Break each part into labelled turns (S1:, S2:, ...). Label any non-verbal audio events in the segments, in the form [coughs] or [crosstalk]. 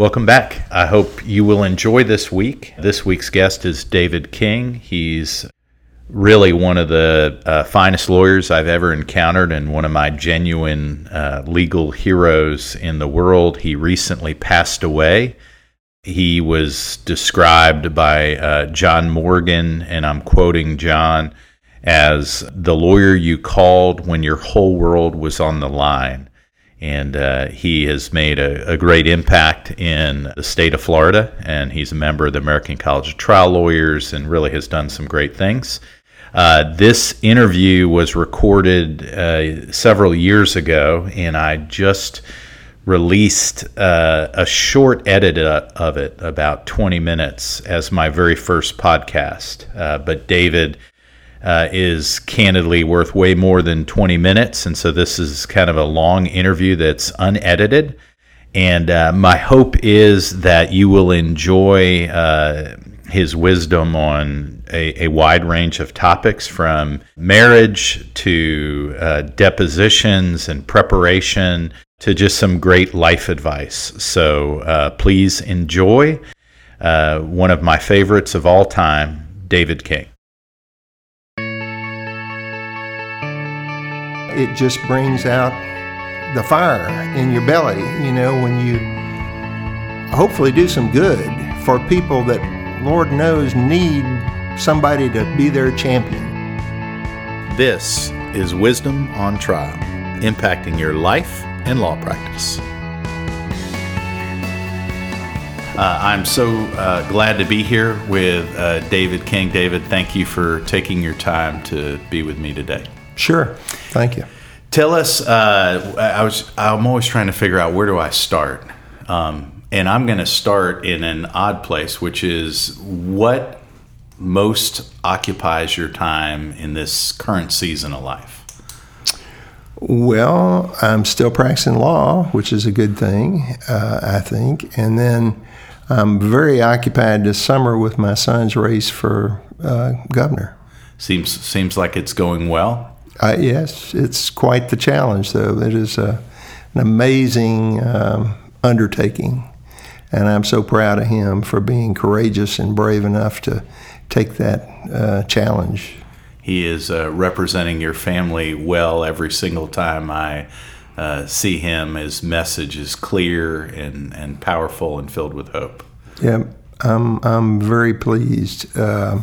S1: Welcome back. I hope you will enjoy this week. This week's guest is David King. He's really one of the uh, finest lawyers I've ever encountered and one of my genuine uh, legal heroes in the world. He recently passed away. He was described by uh, John Morgan, and I'm quoting John, as the lawyer you called when your whole world was on the line and uh, he has made a, a, great impact in the state of Florida, and he's a member of the American College of Trial Lawyers, and really has done some great things. Uh, this interview was recorded uh, several years ago, and I just released uh, a short edit of it, about 20 minutes, as my very first podcast. Uh, but David uh, is candidly worth way more than 20 minutes. And so this is kind of a long interview that's unedited. And uh, my hope is that you will enjoy uh, his wisdom on a, a, wide range of topics from marriage to uh, depositions and preparation to just some great life advice. So uh, please enjoy uh, one of my favorites of all time, David King.
S2: It just brings out the fire in your belly, you know, when you hopefully do some good for people that Lord knows need somebody to be their champion.
S1: This is Wisdom on Trial, impacting your life and law practice. Uh, I'm so uh, glad to be here with uh, David King. David, thank you for taking your time to be with me today.
S2: Sure. Thank you.
S1: Tell us. Uh, I was. I'm always trying to figure out where do I start, um, and I'm going to start in an odd place, which is what most occupies your time in this current season of life.
S2: Well, I'm still practicing law, which is a good thing, uh, I think, and then. I'm very occupied this summer with my son's race for uh, governor.
S1: Seems seems like it's going well.
S2: Uh, yes, it's quite the challenge, though. It is a, an amazing um, undertaking. And I'm so proud of him for being courageous and brave enough to take that uh, challenge.
S1: He is uh, representing your family well every single time I uh, see him. His message is clear and, and powerful and filled with hope.
S2: Yeah, I'm, I'm very pleased. Uh,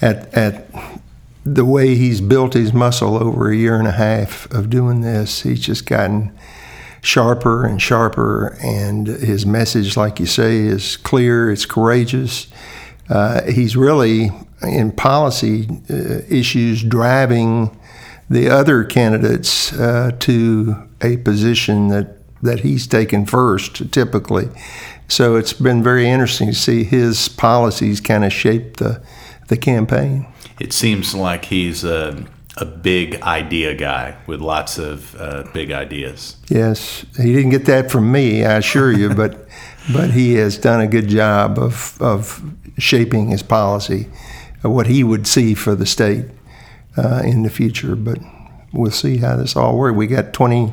S2: at, at the way he's built his muscle over a year and a half of doing this, he's just gotten sharper and sharper. And his message, like you say, is clear, it's courageous. Uh, he's really, in policy uh, issues, driving the other candidates uh, to a position that, that he's taken first, typically. So it's been very interesting to see his policies kind of shape the, the campaign
S1: it seems like he's a, a big idea guy with lots of uh, big ideas.
S2: Yes, he didn't get that from me, I assure you, but but he has done a good job of of shaping his policy, uh, what he would see for the state uh, in the future. But we'll see how this all works. We got twenty.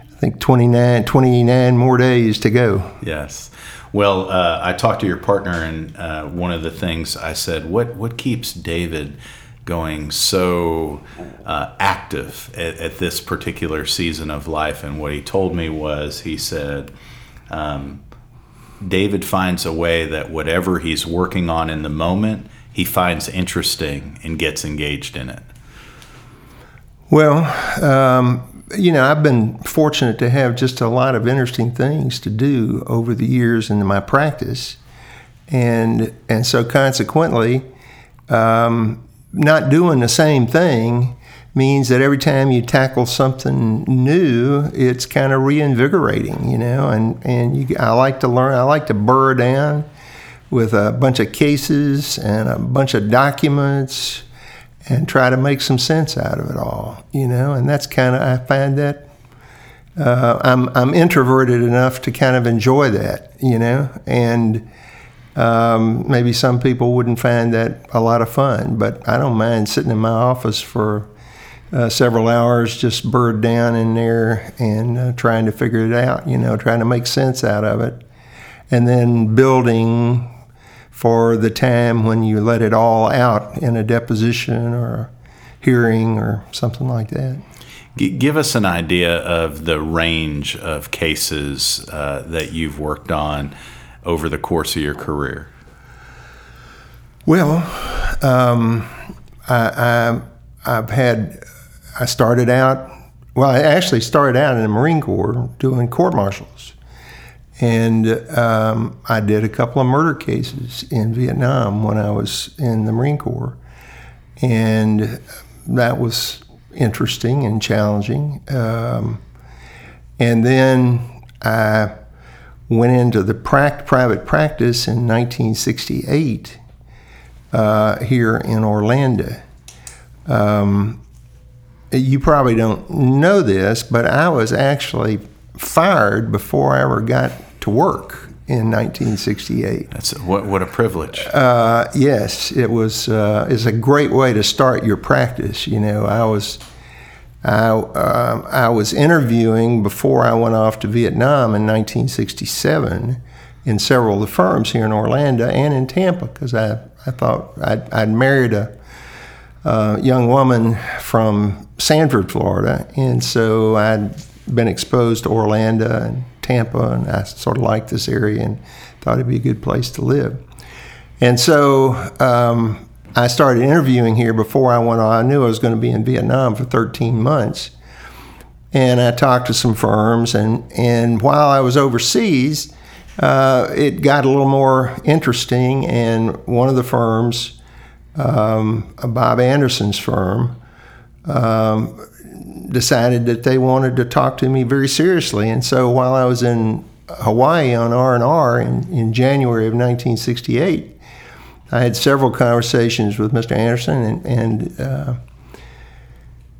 S2: I think 29, 29 more days to go.
S1: Yes. Well, uh, I talked to your partner, and uh, one of the things I said, what what keeps David going so uh, active at, at, this particular season of life? And what he told me was, he said, um, David finds a way that whatever he's working on in the moment, he finds interesting and gets engaged in it.
S2: Well, um, you know, I've been fortunate to have just a lot of interesting things to do over the years in my practice, and and so consequently, um, not doing the same thing means that every time you tackle something new, it's kind of reinvigorating, you know. And and you, I like to learn. I like to burrow down with a bunch of cases and a bunch of documents and try to make some sense out of it all, you know. And that's kind of I find that uh, I'm I'm introverted enough to kind of enjoy that, you know, and um, maybe some people wouldn't find that a lot of fun, but I don't mind sitting in my office for uh, several hours, just bird down in there and uh, trying to figure it out, you know, trying to make sense out of it. and then building for the time when you let it all out in a deposition or a hearing or something like that.
S1: Give us an idea of the range of cases uh, that you've worked on over the course of your career.
S2: Well, um, I, I, have had, I started out, well, I actually started out in the Marine Corps doing court martials. And um, I did a couple of murder cases in Vietnam when I was in the Marine Corps. And that was interesting and challenging. Um, and then I went into the private practice in 1968 uh, here in Orlando. Um, you probably don't know this, but I was actually fired before I ever got to work in 1968.
S1: That's a, what what a privilege.
S2: Uh, yes, it was. Uh, it's a great way to start your practice. You know, I was. I, uh, I was interviewing before I went off to Vietnam in 1967 in several of the firms here in Orlando and in Tampa because I, I thought I'd, I'd married a, a, young woman from Sanford, Florida, and so I'd been exposed to Orlando and Tampa, and I sort of liked this area and thought it'd be a good place to live. And so um, I started interviewing here before I went on. I knew I was going to be in Vietnam for 13 months. And I talked to some firms, and, and while I was overseas, uh, it got a little more interesting. And one of the firms, um, Bob Anderson's firm, um, decided that they wanted to talk to me very seriously. And so while I was in Hawaii on R&R in, January of 1968, I had several conversations with Mr. Anderson, and, and uh,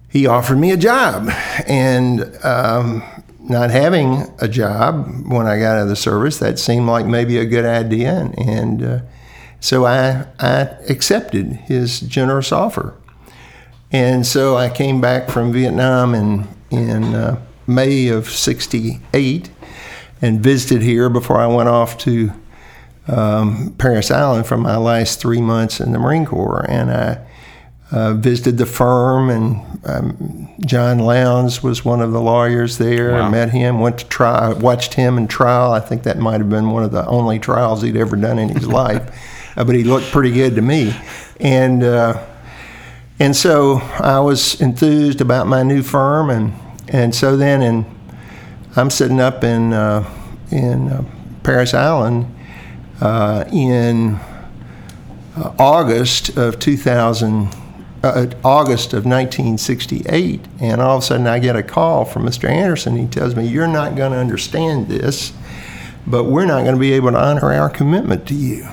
S2: he offered me a job. And um, not having a job when I got out of the service, that seemed like maybe a good idea. And, and uh, so I, I accepted his generous offer. And so I came back from Vietnam in, in uh, May of 68 and visited here before I went off to um, Parris Island for my last three months in the Marine Corps. And I uh, visited the firm, and um, John Lowndes was one of the lawyers there. Wow. I met him, went to trial, watched him in trial. I think that might have been one of the only trials he'd ever done in his [laughs] life, uh, but he looked pretty good to me. And uh, and so I was enthused about my new firm, and and so then, and I'm sitting up in uh, in uh, Parris Island uh, in uh, August of 2000. Uh, August of 1968, and all of a sudden I get a call from Mr. Anderson. He tells me, You're not going to understand this, but we're not going to be able to honor our commitment to you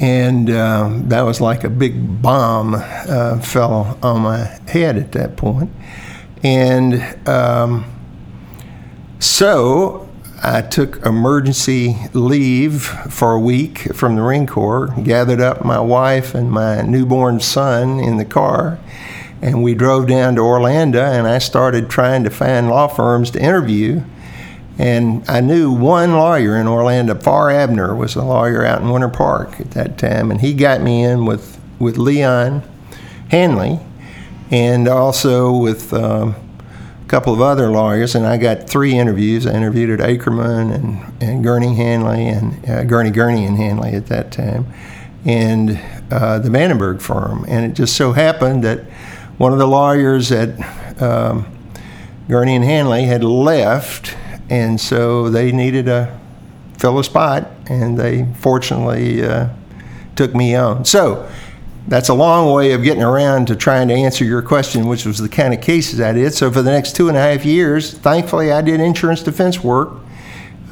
S2: and uh, that was like a big bomb uh, fell on my head at that point. And um, so I took emergency leave for a week from the Marine Corps, gathered up my wife and my newborn son in the car, and we drove down to Orlando. And I started trying to find law firms to interview and I knew one lawyer in Orlando, Far Abner was a lawyer out in Winter Park at that time, and he got me in with, with Leon Handley and also with um, a couple of other lawyers. And I got three interviews. I interviewed at Akerman and, and Gurney Handley and uh, Gurney Gurney and Handley at that time, and uh, the Vandenberg firm. And it just so happened that one of the lawyers at um, Gurney and Handley had left and so they needed to fill a spot, and they fortunately uh, took me on. So that's a long way of getting around to trying to answer your question, which was the kind of cases I did. So for the next two and a half years, thankfully, I did insurance defense work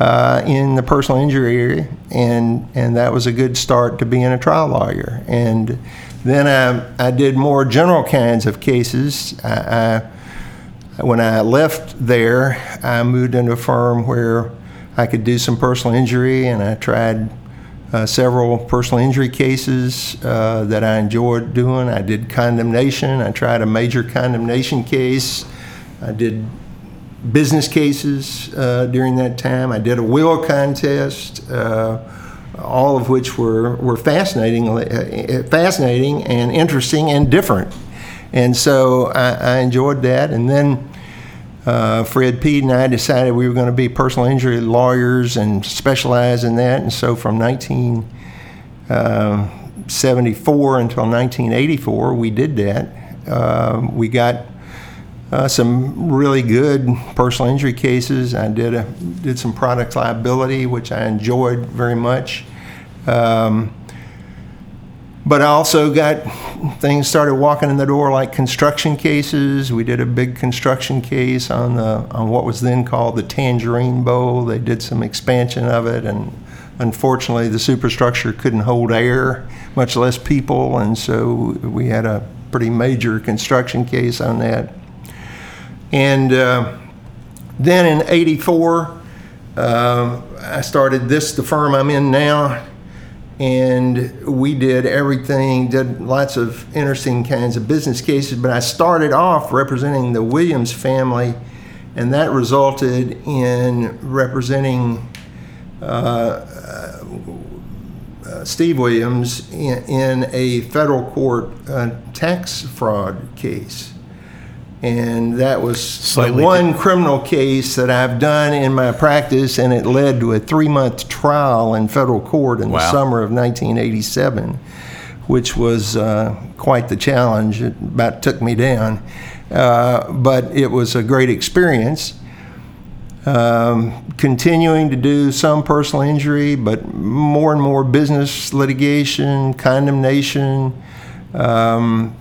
S2: uh, in the personal injury area, and and that was a good start to being a trial lawyer. And then I, I did more general kinds of cases. I, I when I left there, I moved into a firm where I could do some personal injury, and I tried uh, several personal injury cases uh, that I enjoyed doing. I did condemnation. I tried a major condemnation case. I did business cases uh, during that time. I did a will contest, uh, all of which were, were fascinating, uh, fascinating and interesting and different. And so I, I enjoyed that. And then uh, Fred Pede and I decided we were going to be personal injury lawyers and specialize in that. And so from 1974 until 1984, we did that. Uh, we got uh, some really good personal injury cases. I did a, did some product liability, which I enjoyed very much. Um, but I also got things started walking in the door like construction cases. We did a big construction case on the on what was then called the Tangerine Bowl. They did some expansion of it, and unfortunately, the superstructure couldn't hold air, much less people, and so we had a pretty major construction case on that. And uh, then in '84, uh, I started this, the firm I'm in now, and we did everything, did lots of interesting kinds of business cases. But I started off representing the Williams family, and that resulted in representing uh, uh, Steve Williams in, in, a federal court uh, tax fraud case and that was Slightly the one criminal case that I've done in my practice, and it led to a three-month trial in federal court in wow. the summer of 1987, which was uh, quite the challenge. It about took me down, uh, but it was a great experience. Um, continuing to do some personal injury, but more and more business litigation, condemnation. Um,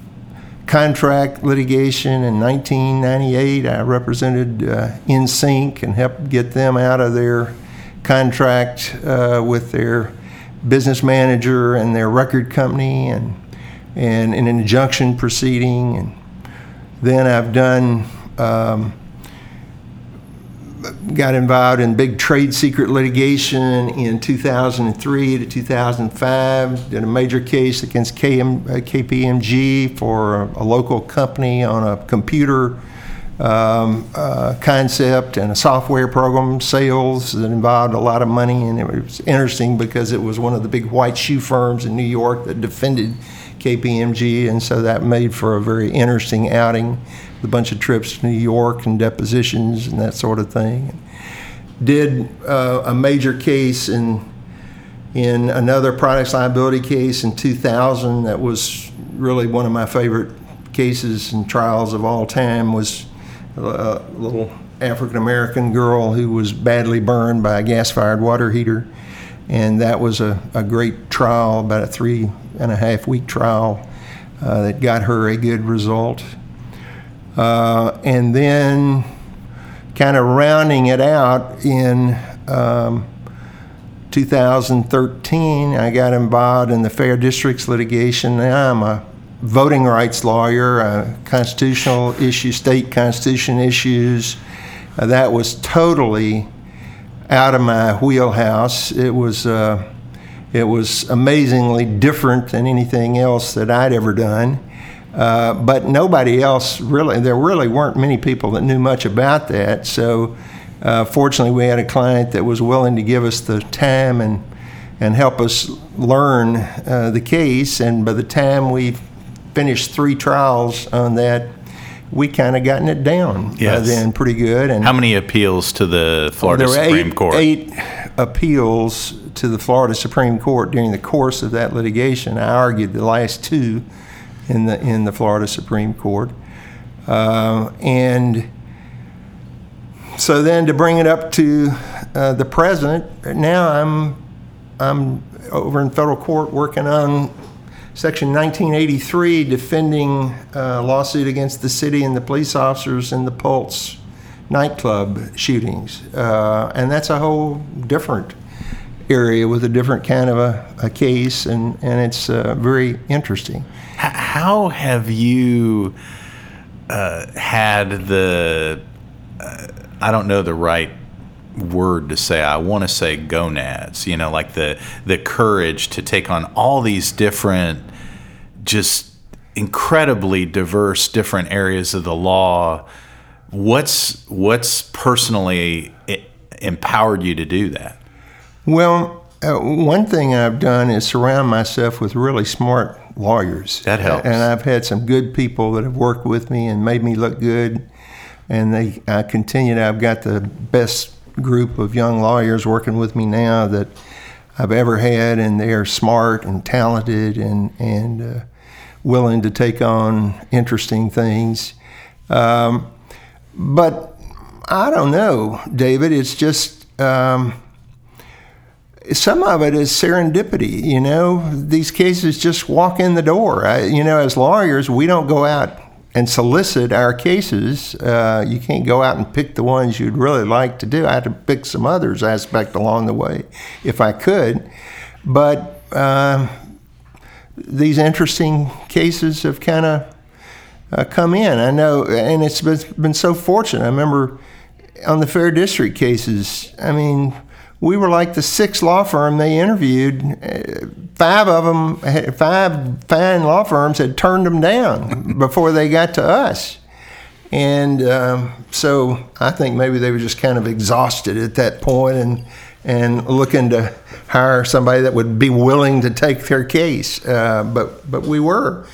S2: contract litigation in 1998. I represented uh, NSYNC and helped get them out of their contract uh, with their business manager and their record company and, and an injunction proceeding. And then I've done um, got involved in big trade secret litigation in 2003 to 2005. Did a major case against KM, uh, KPMG for a, a, local company on a computer um, uh, concept and a software program sales that involved a lot of money. And it was interesting because it was one of the big white shoe firms in New York that defended KPMG, and so that made for a very interesting outing a bunch of trips to New York and depositions and that sort of thing. Did uh, a major case in in another products liability case in 2000 that was really one of my favorite cases and trials of all time was a little African American girl who was badly burned by a gas fired water heater. And that was a, a great trial, about a three and a half week trial uh, that got her a good result. Uh, and then kind of rounding it out in um, 2013, I got involved in the Fair Districts litigation. Now I'm a voting rights lawyer, constitutional issues, state constitution issues. Uh, that was totally out of my wheelhouse. It was uh, it was amazingly different than anything else that I'd ever done. Uh, but nobody else really, there really weren't many people that knew much about that. So, uh, fortunately, we had a client that was willing to give us the time and, and help us learn uh, the case. And by the time we finished three trials on that, we kind of gotten it down yes. then pretty good.
S1: And how many appeals to the Florida Supreme
S2: eight,
S1: Court?
S2: Eight appeals to the Florida Supreme Court during the course of that litigation. I argued the last two in the in the Florida Supreme Court, uh, and so then to bring it up to uh, the president. now I'm I'm over in federal court working on Section 1983, defending a lawsuit against the city and the police officers in the Pulse nightclub shootings, uh, and that's a whole different area with a different kind of a, a case, and and it's uh, very interesting
S1: how have you uh, had the uh, I don't know the right word to say. I want to say gonads. You know, like the the courage to take on all these different, just incredibly diverse different areas of the law What's what's personally empowered you to do that?
S2: Well, uh, one thing I've done is surround myself with really smart lawyers.
S1: That helps.
S2: And I've had some good people that have worked with me and made me look good. And they, I continue to, I've got the best group of young lawyers working with me now that I've ever had, and they are smart and talented and, and uh, willing to take on interesting things. Um, but I don't know, David. It's just um, some of it is serendipity. You know, these cases just walk in the door. I, you know, as lawyers, we don't go out and solicit our cases. Uh, you can't go out and pick the ones you'd really like to do. I had to pick some others aspect along the way, if I could. But uh, these interesting cases have kind of uh, come in. I know, and it's been, been so fortunate. I remember on the Fair District cases. I mean we were like the sixth law firm they interviewed. Five of them, five fine law firms had turned them down [laughs] before they got to us. And um, so I think maybe they were just kind of exhausted at that point and, and looking to hire somebody that would be willing to take their case. Uh, but, but we were.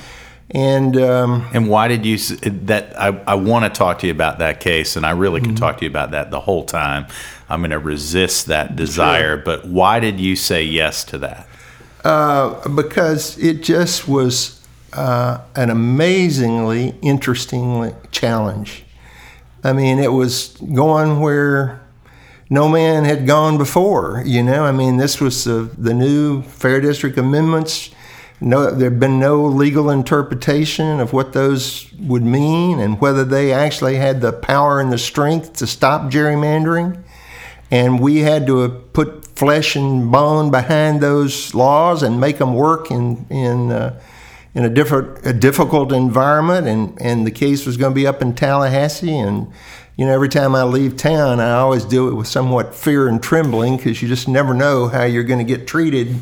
S2: And um,
S1: and why did you that? I, I want to talk to you about that case, and I really could mm-hmm. talk to you about that the whole time. I'm going to resist that desire, sure. but why did you say yes to that?
S2: Uh, because it just was uh, an amazingly interesting challenge. I mean, it was going where no man had gone before. You know, I mean, this was the, the new Fair District Amendments no, there had been no legal interpretation of what those would mean and whether they actually had the power and the strength to stop gerrymandering. And we had to put flesh and bone behind those laws and make them work in in uh, in a different a difficult environment. And and the case was going to be up in Tallahassee and you know, every time I leave town, I always do it with somewhat fear and trembling because you just never know how you're going to get treated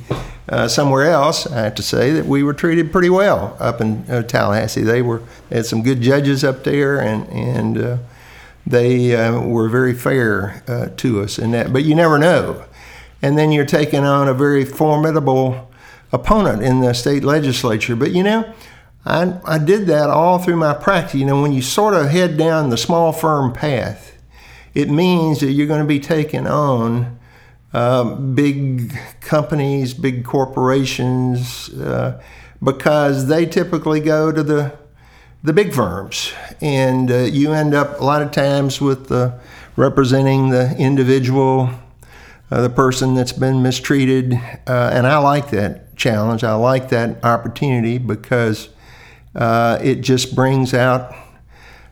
S2: uh, somewhere else. I have to say that we were treated pretty well up in uh, Tallahassee. They were had some good judges up there, and and uh, they uh, were very fair uh, to us in that. But you never know, and then you're taking on a very formidable opponent in the state legislature. But you know I, I did that all through my practice. You know, when you sort of head down the small firm path, it means that you're going to be taking on uh, big companies, big corporations, uh, because they typically go to the the big firms, and uh, you end up a lot of times with representing the individual, uh, the person that's been mistreated, uh, and I like that challenge. I like that opportunity because uh, it just brings out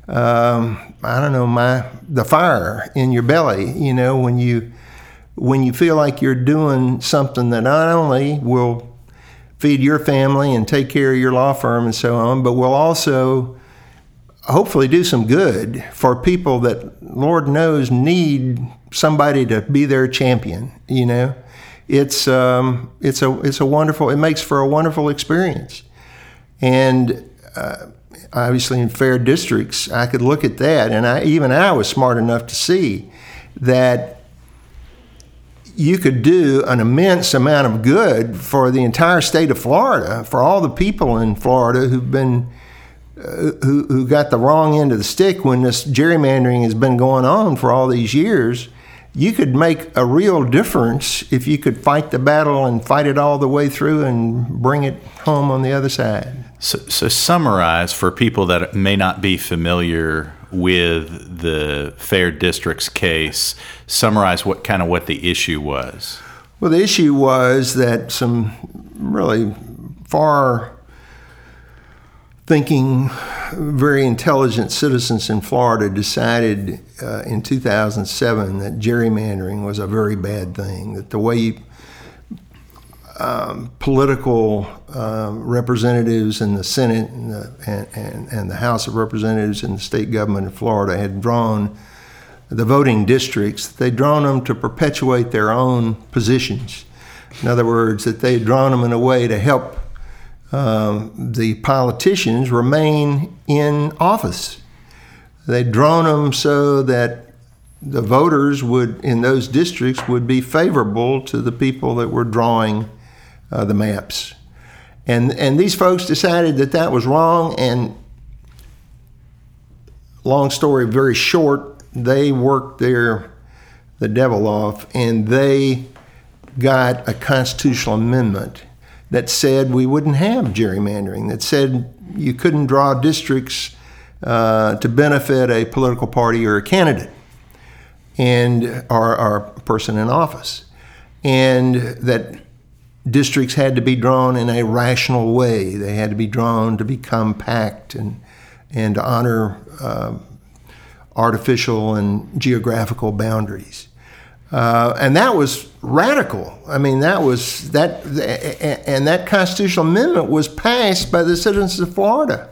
S2: um, I don't know my the fire in your belly. You know when you when you feel like you're doing something that not only will feed your family and take care of your law firm and so on, but will also hopefully do some good for people that Lord knows need somebody to be their champion. You know, it's um, it's a it's a wonderful. It makes for a wonderful experience, and uh, obviously in fair districts, I could look at that, and I, even I was smart enough to see that you could do an immense amount of good for the entire state of Florida, for all the people in Florida who've been uh, who, who got the wrong end of the stick when this gerrymandering has been going on for all these years. You could make a real difference if you could fight the battle and fight it all the way through and bring it home on the other side.
S1: So, so summarize for people that may not be familiar with the Fair District's case. Summarize what kind of what the issue was.
S2: Well, the issue was that some really far thinking, very intelligent citizens in Florida decided uh, in 2007 that gerrymandering was a very bad thing, that the way um, political um, representatives in the Senate and the, and, and, and, the House of Representatives and the state government in Florida had drawn the voting districts, they'd drawn them to perpetuate their own positions. In other words, that they had drawn them in a way to help um, the politicians remain in office. They'd drawn them so that the voters would in those districts would be favorable to the people that were drawing uh, the maps. And and these folks decided that that was wrong and long story very short, they worked their the devil off and they got a constitutional amendment that said we wouldn't have gerrymandering, that said you couldn't draw districts uh, to benefit a political party or a candidate and or, or a person in office, and that districts had to be drawn in a rational way. They had to be drawn to be compact and and to honor uh, artificial and geographical boundaries. Uh, and that was radical. I mean, that was that, and that constitutional amendment was passed by the citizens of Florida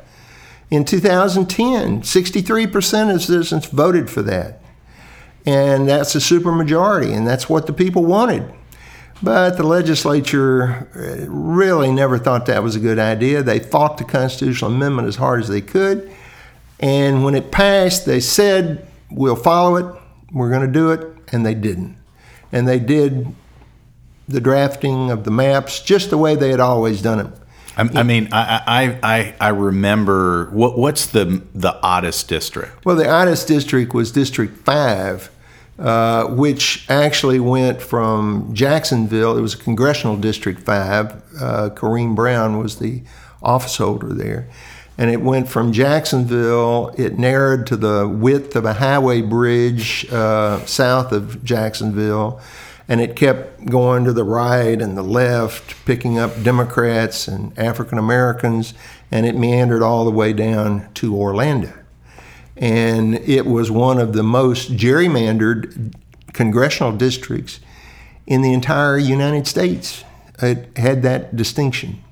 S2: in 2010. 63% of citizens voted for that, and that's a supermajority, and that's what the people wanted. But the legislature uh, really never thought that was a good idea. They fought the constitutional amendment as hard as they could, and when it passed, they said, "We'll follow it. We're going to do it." and they didn't. And they did the drafting of the maps just the way they had always done it.
S1: I, I mean, I, I, I remember what what's the the oddest district?
S2: Well, the oddest district was District Five, uh, which actually went from Jacksonville. It was a congressional District Five. Uh, Corrine Brown was the office holder there, and it went from Jacksonville. It narrowed to the width of a highway bridge uh, south of Jacksonville, and it kept going to the right and the left, picking up Democrats and African Americans, and it meandered all the way down to Orlando. And it was one of the most gerrymandered congressional districts in the entire United States. It had that distinction.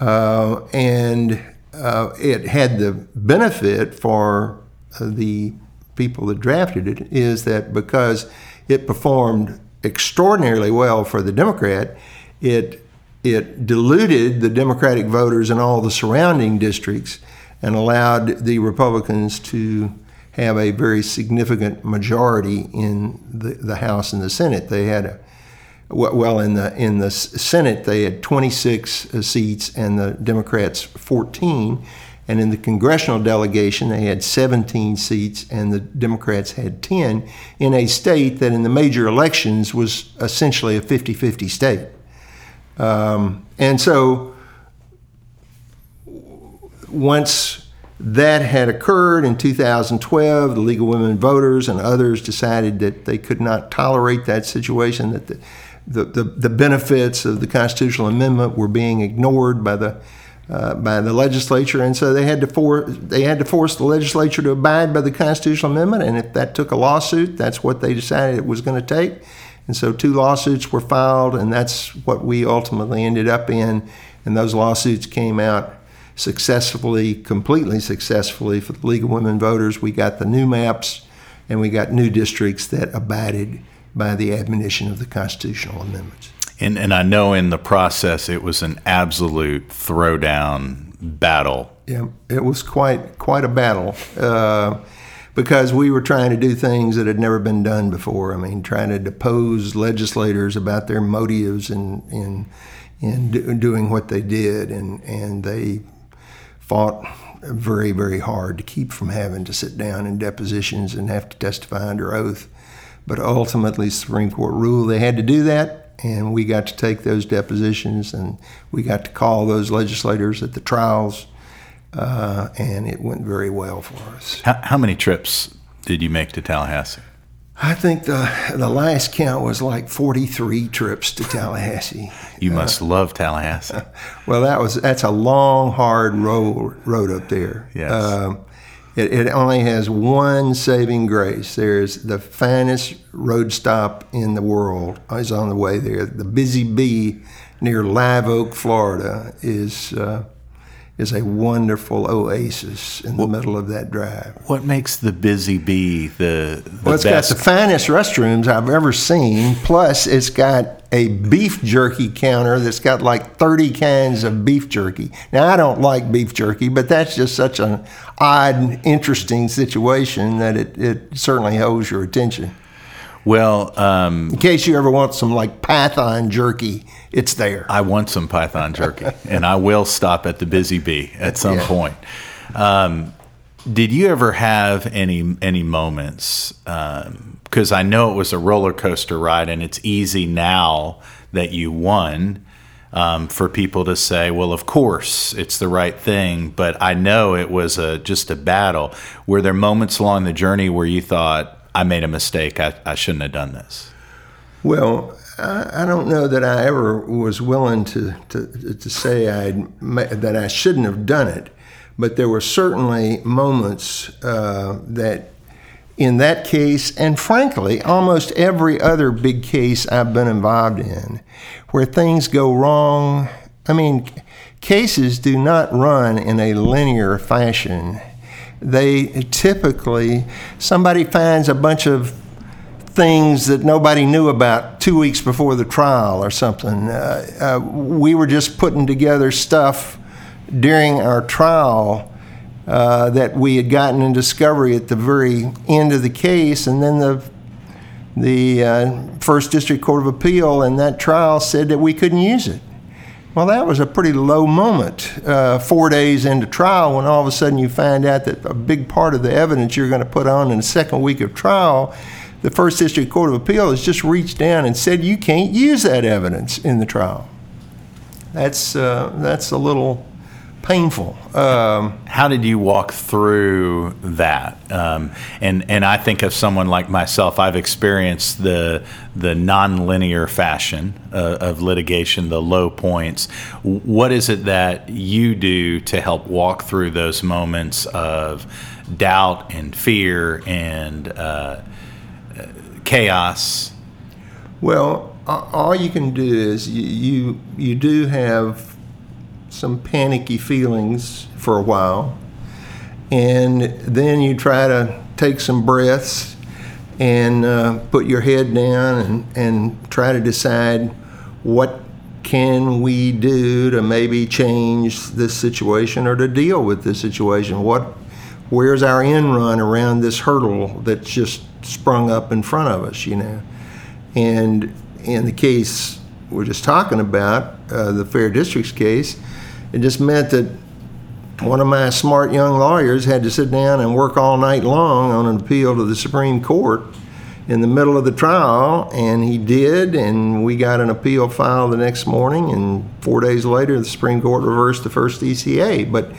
S2: Uh, and uh, it had the benefit for uh, the people that drafted it is that because it performed extraordinarily well for the Democrat, it it diluted the Democratic voters in all the surrounding districts and allowed the Republicans to have a very significant majority in the, the House and the Senate. They had a well in the in the Senate they had 26 uh, seats and the Democrats 14 and in the congressional delegation they had 17 seats and the Democrats had 10 in a state that in the major elections was essentially a 50-50 state. Um, and so once that had occurred in 2012 the League of Women Voters and others decided that they could not tolerate that situation that the the, the, the benefits of the constitutional amendment were being ignored by the uh, by the legislature, and so they had to for they had to force the legislature to abide by the constitutional amendment. And if that took a lawsuit, that's what they decided it was going to take. And so two lawsuits were filed, and that's what we ultimately ended up in. And those lawsuits came out successfully, completely successfully for the League of Women Voters. We got the new maps, and we got new districts that abided by the admonition of the constitutional amendments.
S1: And, and I know in the process it was an absolute throwdown battle.
S2: Yeah, it was quite quite a battle uh, because we were trying to do things that had never been done before. I mean, trying to depose legislators about their motives in in in do, doing what they did, and and they fought very very hard to keep from having to sit down in depositions and have to testify under oath. But ultimately, Supreme Court ruled they had to do that, and we got to take those depositions and we got to call those legislators at the trials, uh, and it went very well for us.
S1: How, how many trips did you make to Tallahassee?
S2: I think the the last count was like 43 trips to [laughs] Tallahassee.
S1: You must uh, love Tallahassee. [laughs]
S2: well, that was that's a long, hard road road up there.
S1: Yes. Um,
S2: it, it only has one saving grace. There's the finest road stop in the world is on the way there. The Busy Bee near Live Oak, Florida, is uh, is a wonderful oasis in the middle of that drive.
S1: What makes the Busy Bee the, the
S2: well, it's
S1: best?
S2: got the finest restrooms I've ever seen. Plus, it's got a beef jerky counter that's got like 30 cans of beef jerky. Now, I don't like beef jerky, but that's just such an odd, interesting situation that it, it certainly holds your attention.
S1: Well, um,
S2: In case you ever want some like Python jerky, it's there.
S1: I want some python jerky, [laughs] and I will stop at the Busy Bee at some
S2: Yeah.
S1: point. Um, did you ever have any any moments? Because I know it was a roller coaster ride, and it's easy now that you won um, for people to say, "Well, of course, it's the right thing." But I know it was a just a battle. Were there moments along the journey where you thought, "I made a mistake. I, I shouldn't have done this"?
S2: Well, I, I don't know that I ever was willing to to, to say I'd, that I shouldn't have done it, but there were certainly moments uh, that, in that case, and frankly, almost every other big case I've been involved in, where things go wrong. I mean, cases do not run in a linear fashion. They typically somebody finds a bunch of things that nobody knew about two weeks before the trial or something. Uh, uh, we were just putting together stuff during our trial uh, that we had gotten in discovery at the very end of the case, and then the the uh, First District Court of Appeal in that trial said that we couldn't use it. Well, that was a pretty low moment uh, four days into trial when all of a sudden you find out that a big part of the evidence you're going to put on in the second week of trial, the First District Court of Appeal has just reached down and said you can't use that evidence in the trial. That's, uh, that's a little painful. Um,
S1: How did you walk through that? Um, and and I think of someone like myself. I've experienced the the nonlinear fashion uh, of litigation, the low points. What is it that you do to help walk through those moments of doubt and fear and uh, chaos?
S2: Well, all you can do is you, you you do have some panicky feelings for a while, and then you try to take some breaths and uh, put your head down and, and try to decide what can we do to maybe change this situation or to deal with this situation. What where's our end run around this hurdle that's just sprung up in front of us, you know? And in the case we're just talking about, uh, the Fair Districts case, it just meant that one of my smart young lawyers had to sit down and work all night long on an appeal to the Supreme Court in the middle of the trial, and he did, and we got an appeal filed the next morning, and four days later, the Supreme Court reversed the first DCA. But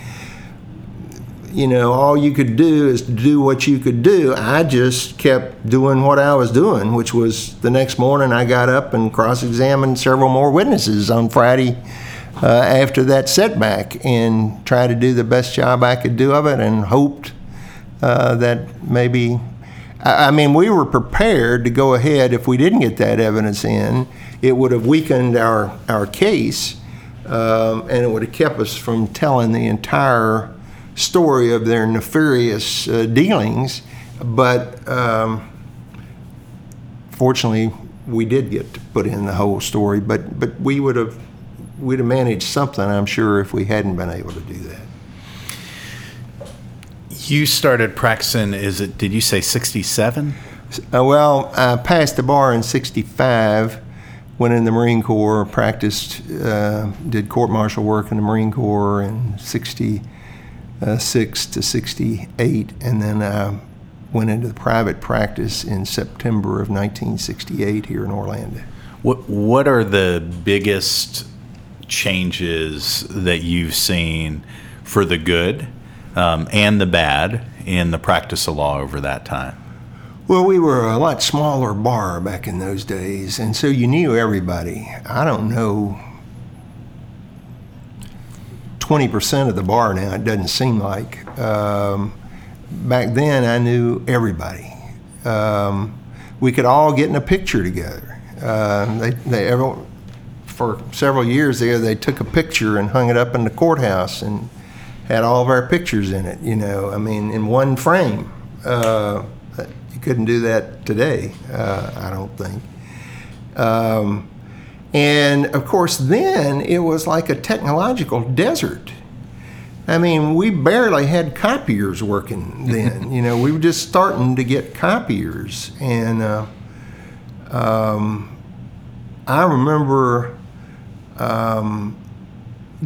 S2: you know, all you could do is do what you could do. I just kept doing what I was doing, which was the next morning I got up and cross examined several more witnesses on Friday uh, after that setback and tried to do the best job I could do of it and hoped uh, that maybe. I I mean, we were prepared to go ahead if we didn't get that evidence in. It would have weakened our, our case, um, and it would have kept us from telling the entire story of their nefarious uh, dealings. But um, fortunately, we did get to put in the whole story. But but we would have we'd have managed something, I'm sure, if we hadn't been able to do that.
S1: You started practicing. Is it? Did you say sixty-seven?
S2: Uh, well, I passed the bar in '65. Went in the Marine Corps, practiced, uh, did court martial work in the Marine Corps in '66 to '68, and then I went into the private practice in September of 1968 here in Orlando.
S1: What What are the biggest changes that you've seen for the good um, and the bad in the practice of law over that time?
S2: Well, we were a lot smaller bar back in those days, and so you knew everybody. I don't know, 20% of the bar now, it doesn't seem like. Um, back then, I knew everybody. Um, we could all get in a picture together. Uh, they, they ever, for several years there, they took a picture and hung it up in the courthouse and had all of our pictures in it, you know, I mean, in one frame. Uh, you couldn't do that today, uh, I don't think. Um, And of course, then it was like a technological desert. I mean, we barely had copiers working [laughs] then. you know, we were just starting to get copiers. And uh, um, I remember um,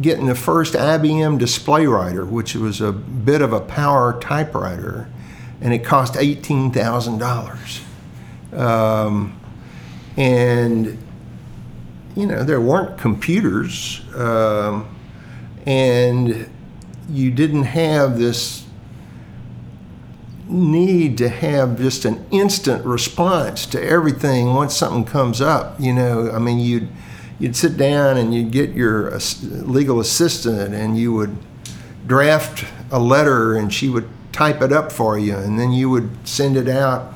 S2: getting the first IBM display writer, which was a bit of a power typewriter, and it cost $18,000. Um, and, you know, there weren't computers. Um, and you didn't have this need to have just an instant response to everything once something comes up. You know, I mean, you'd you'd sit down and you'd get your legal assistant and you would draft a letter and she would type it up for you and then you would send it out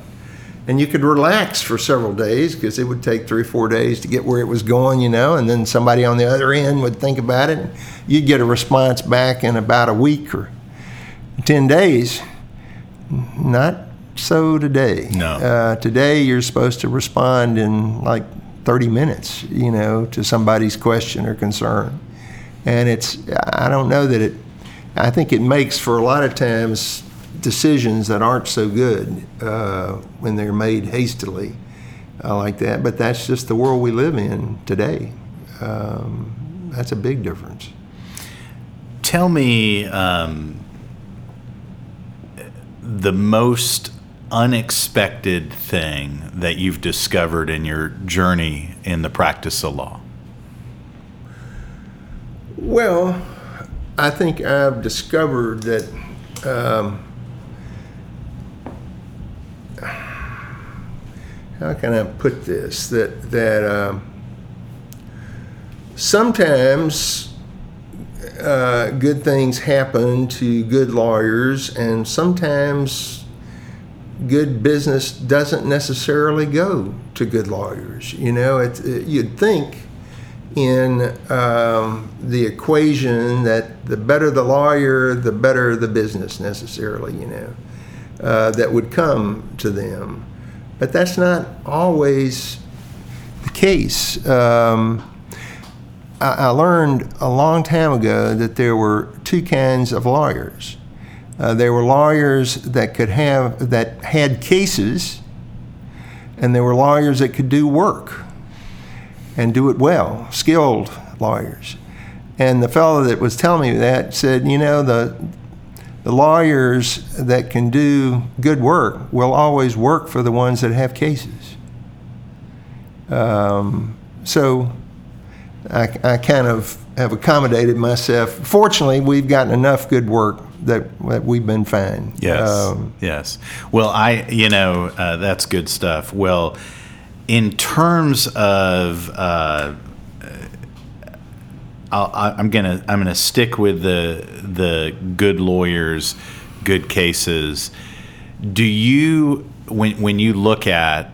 S2: and you could relax for several days because it would take three or four days to get where it was going, you know, and then somebody on the other end would think about it. And you'd get a response back in about a week or 10 days. Not so today.
S1: No.
S2: Uh, today, you're supposed to respond in like 30 minutes, you know, to somebody's question or concern. And it's, I don't know that it, I think it makes for a lot of times decisions that aren't so good uh, when they're made hastily uh, like that. But that's just the world we live in today. Um, that's a big difference.
S1: Tell me um, the most unexpected thing that you've discovered in your journey in the practice of law.
S2: Well, I think I've discovered that um, how can I put this? That that um, sometimes uh, good things happen to good lawyers, and sometimes good business doesn't necessarily go to good lawyers. You know, it, it, you'd think in um, the equation that the better the lawyer, the better the business necessarily. You know, uh, that would come to them. But that's not always the case. Um, I, I, learned a long time ago that there were two kinds of lawyers. Uh, there were lawyers that could have that had cases, and there were lawyers that could do work and do it well, skilled lawyers. And the fellow that was telling me that said, you know, the the lawyers that can do good work will always work for the ones that have cases. Um, so I, I, kind of have accommodated myself. Fortunately, we've gotten enough good work that, that we've been fine.
S1: Yes. Um, yes. Well, I, you know, uh, that's good stuff. Well, in terms of, uh, i am gonna I'm gonna stick with the the good lawyers, good cases. Do you when when you look at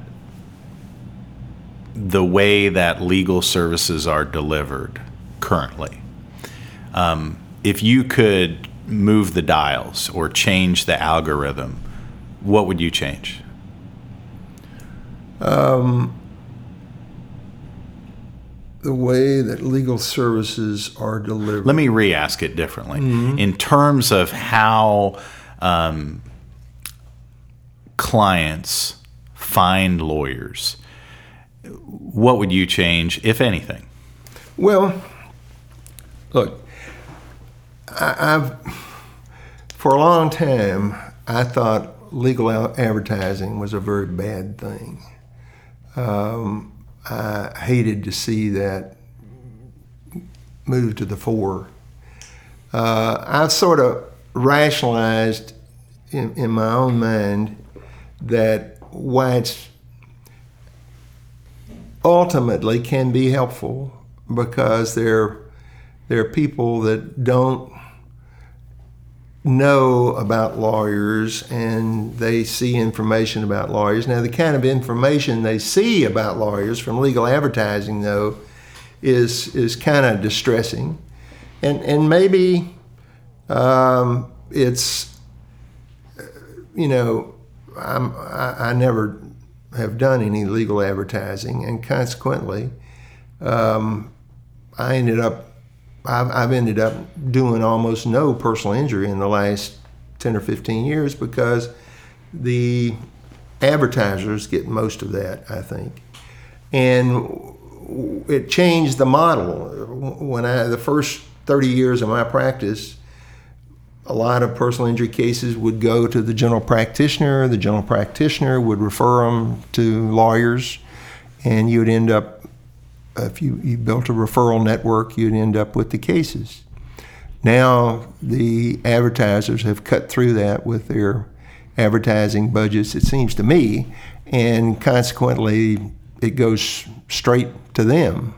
S1: the way that legal services are delivered currently, um, if you could move the dials or change the algorithm, what would you change?
S2: Um, the way that legal services are delivered.
S1: Let me re ask it differently. Mm-hmm. In terms of how um, clients find lawyers, what would you change, if anything?
S2: Well, look, I, have for a long time I thought legal advertising was a very bad thing. Um, I hated to see that move to the fore. Uh, I've sort of rationalized in, in my own mind that why it's ultimately can be helpful because there, there are people that don't know about lawyers and they see information about lawyers. Now, the kind of information they see about lawyers from legal advertising, though, is is kind of distressing, and and maybe um, it's you know I'm, I, I never have done any legal advertising, and consequently. um, I ended up I've, I've ended up doing almost no personal injury in the last 10 or 15 years because the advertisers get most of that, I think. And it changed the model. When I, the first 30 years of my practice, a lot of personal injury cases would go to the general practitioner. The general practitioner would refer them to lawyers, and you'd end up, if you, you built a referral network, you'd end up with the cases. Now, the advertisers have cut through that with their advertising budgets, it seems to me, and consequently, it goes straight to them.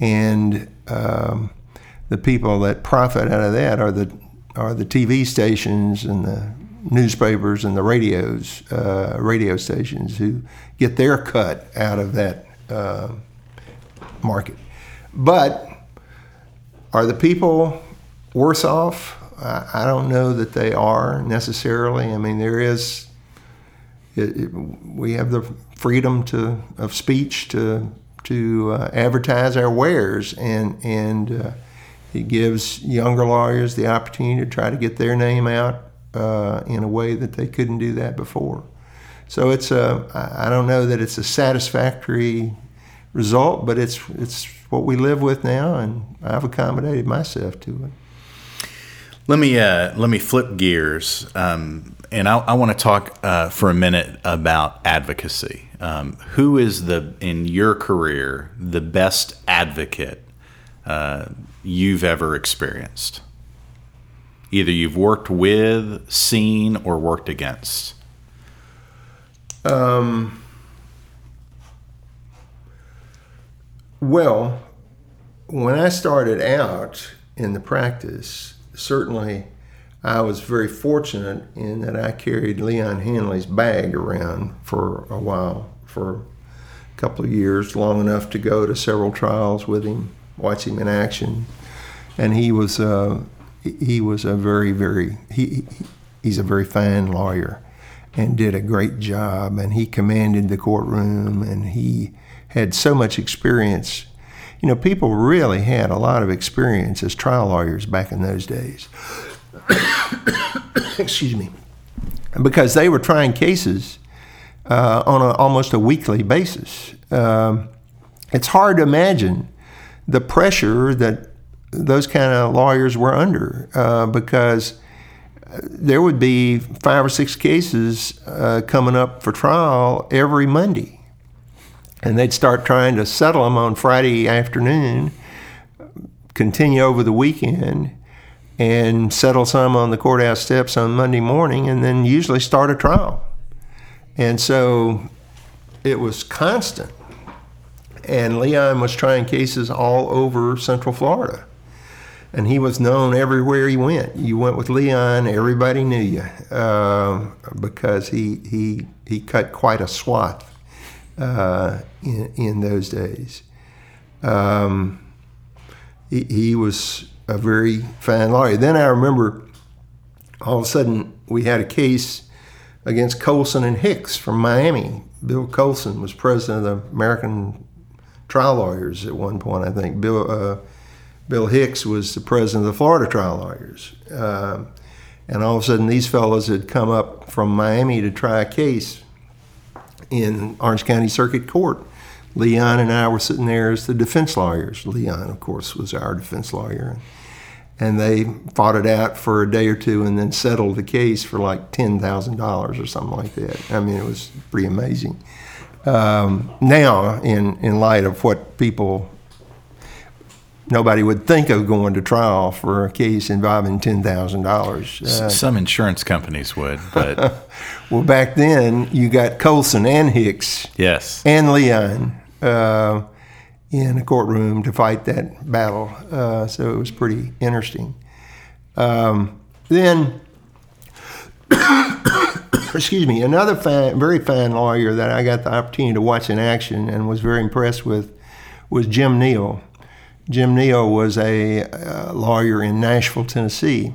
S2: And um, the people that profit out of that are the are the TV stations and the newspapers and the radios, uh, radio stations who get their cut out of that uh, market. But are the people worse off? I, don't know that they are necessarily. I mean, there is. It, it, we have the freedom to of speech to to uh, advertise our wares and and uh, it gives younger lawyers the opportunity to try to get their name out uh, in a way that they couldn't do that before. So it's a, I don't know that it's a satisfactory result, but it's, it's what we live with now, and I've accommodated myself to it.
S1: Let me, uh, let me flip gears. Um, and I, I want to talk uh, for a minute about advocacy. Um, who is the in your career the best advocate uh, you've ever experienced? Either you've worked with, seen, or worked against? Um,
S2: well, when I started out in the practice, certainly I was very fortunate in that I carried Leon Handley's bag around for a while, for a couple of years, long enough to go to several trials with him watch him in action, and he was uh, he was a very very he he's a very fine lawyer, and did a great job, and he commanded the courtroom, and he had so much experience. You know, people really had a lot of experience as trial lawyers back in those days. [coughs] Excuse me, because they were trying cases uh, on a, almost a weekly basis. Um, it's hard to imagine the pressure that those kind of lawyers were under uh, because there would be five or six cases uh, coming up for trial every Monday. And they'd start trying to settle them on Friday afternoon, continue over the weekend, and settle some on the courthouse steps on Monday morning, and then usually start a trial. And so it was constant and Leon was trying cases all over Central Florida. And he was known everywhere he went. You went with Leon, everybody knew you uh, because he, he, he cut quite a swath uh, in, in those days. Um, he, he was a very fine lawyer. Then I remember all of a sudden we had a case against Colson and Hicks from Miami. Bill Colson was president of the American trial lawyers at one point. I think Bill uh, Bill Hicks was the president of the Florida trial lawyers, uh, and all of a sudden these fellows had come up from Miami to try a case in Orange County Circuit Court. Leon and I were sitting there as the defense lawyers. Leon, of course, was our defense lawyer. And they fought it out for a day or two and then settled the case for like $10,000 or something like that. I mean, it was pretty amazing um, now in, in light of what people nobody would think of going to trial for a case involving ten thousand dollars.
S1: Uh, Some insurance companies would, but [laughs]
S2: well, back then you got Colson and Hicks,
S1: yes,
S2: and Leon uh, in a courtroom to fight that battle. Uh, so it was pretty interesting. Um, then [coughs] excuse me, another fine, very fine lawyer that I got the opportunity to watch in action and was very impressed with was Jim Neal. Jim Neal was a, a lawyer in Nashville, Tennessee,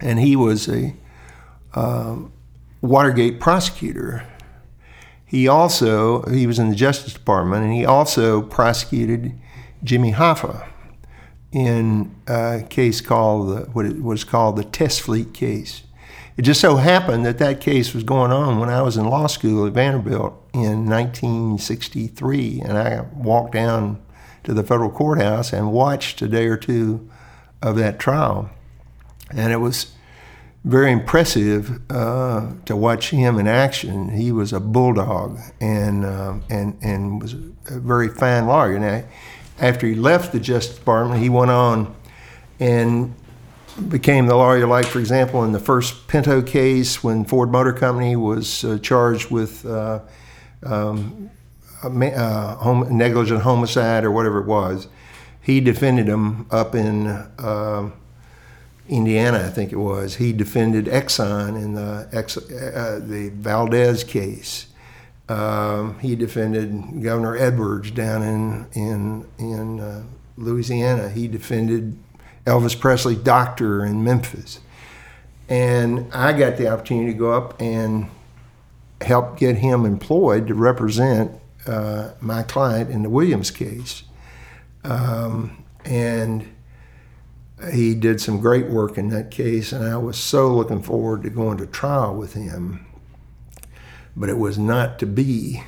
S2: and he was a uh, Watergate prosecutor. he also he was in the Justice Department, and he also prosecuted Jimmy Hoffa in a case called the, what was called the Test Fleet case. It just so happened that that case was going on when I was in law school at Vanderbilt in 1963, and I walked down to the federal courthouse and watched a day or two of that trial, and it was very impressive uh, to watch him in action. He was a bulldog and uh, and and was a very fine lawyer. Now, after he left the Justice Department, he went on and became the lawyer, like for example, in the first Pinto case when Ford Motor Company was uh, charged with. Uh, um, uh, home, negligent homicide or whatever it was, he defended him up in uh, Indiana, I think it was. He defended Exxon in the uh, the Valdez case. Um, he defended Governor Edwards down in in in uh, Louisiana. He defended Elvis Presley's doctor in Memphis, and I got the opportunity to go up and help get him employed to represent uh, my client in the Williams case, um, and he did some great work in that case, and I was so looking forward to going to trial with him. But it was not to be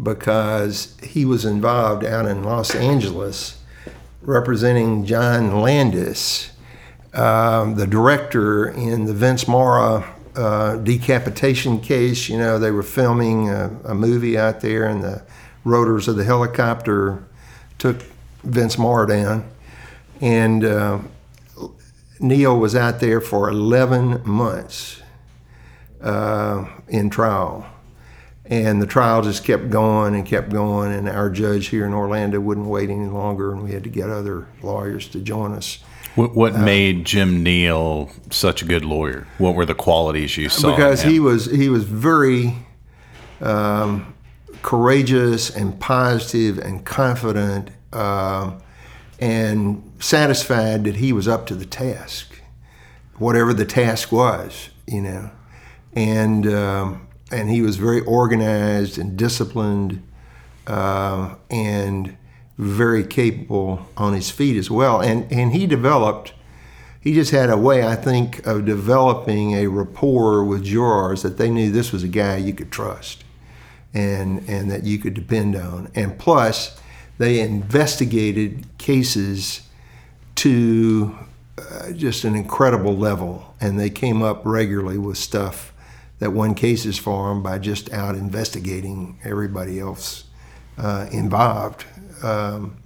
S2: because he was involved out in Los Angeles representing John Landis, um, the director in the Vic Morrow uh, decapitation case. You know, they were filming a, a, movie out there, and the rotors of the helicopter took Vic Morrow down. And uh, Neal was out there for 11 months uh, in trial. And the trial just kept going and kept going, and our judge here in Orlando wouldn't wait any longer, and we had to get other lawyers to join us.
S1: What, what uh, made Jim Neal such a good lawyer? What were the qualities you saw?
S2: Because he was he was very um, courageous and positive and confident uh, and satisfied that he was up to the task, whatever the task was, you know, and um, and he was very organized and disciplined uh, and very capable on his feet as well. And and he developed. He just had a way, I think, of developing a rapport with jurors that they knew this was a guy you could trust, and and that you could depend on. And plus, they investigated cases to uh, just an incredible level, and they came up regularly with stuff that won cases for them by just out investigating everybody else uh, involved. Um,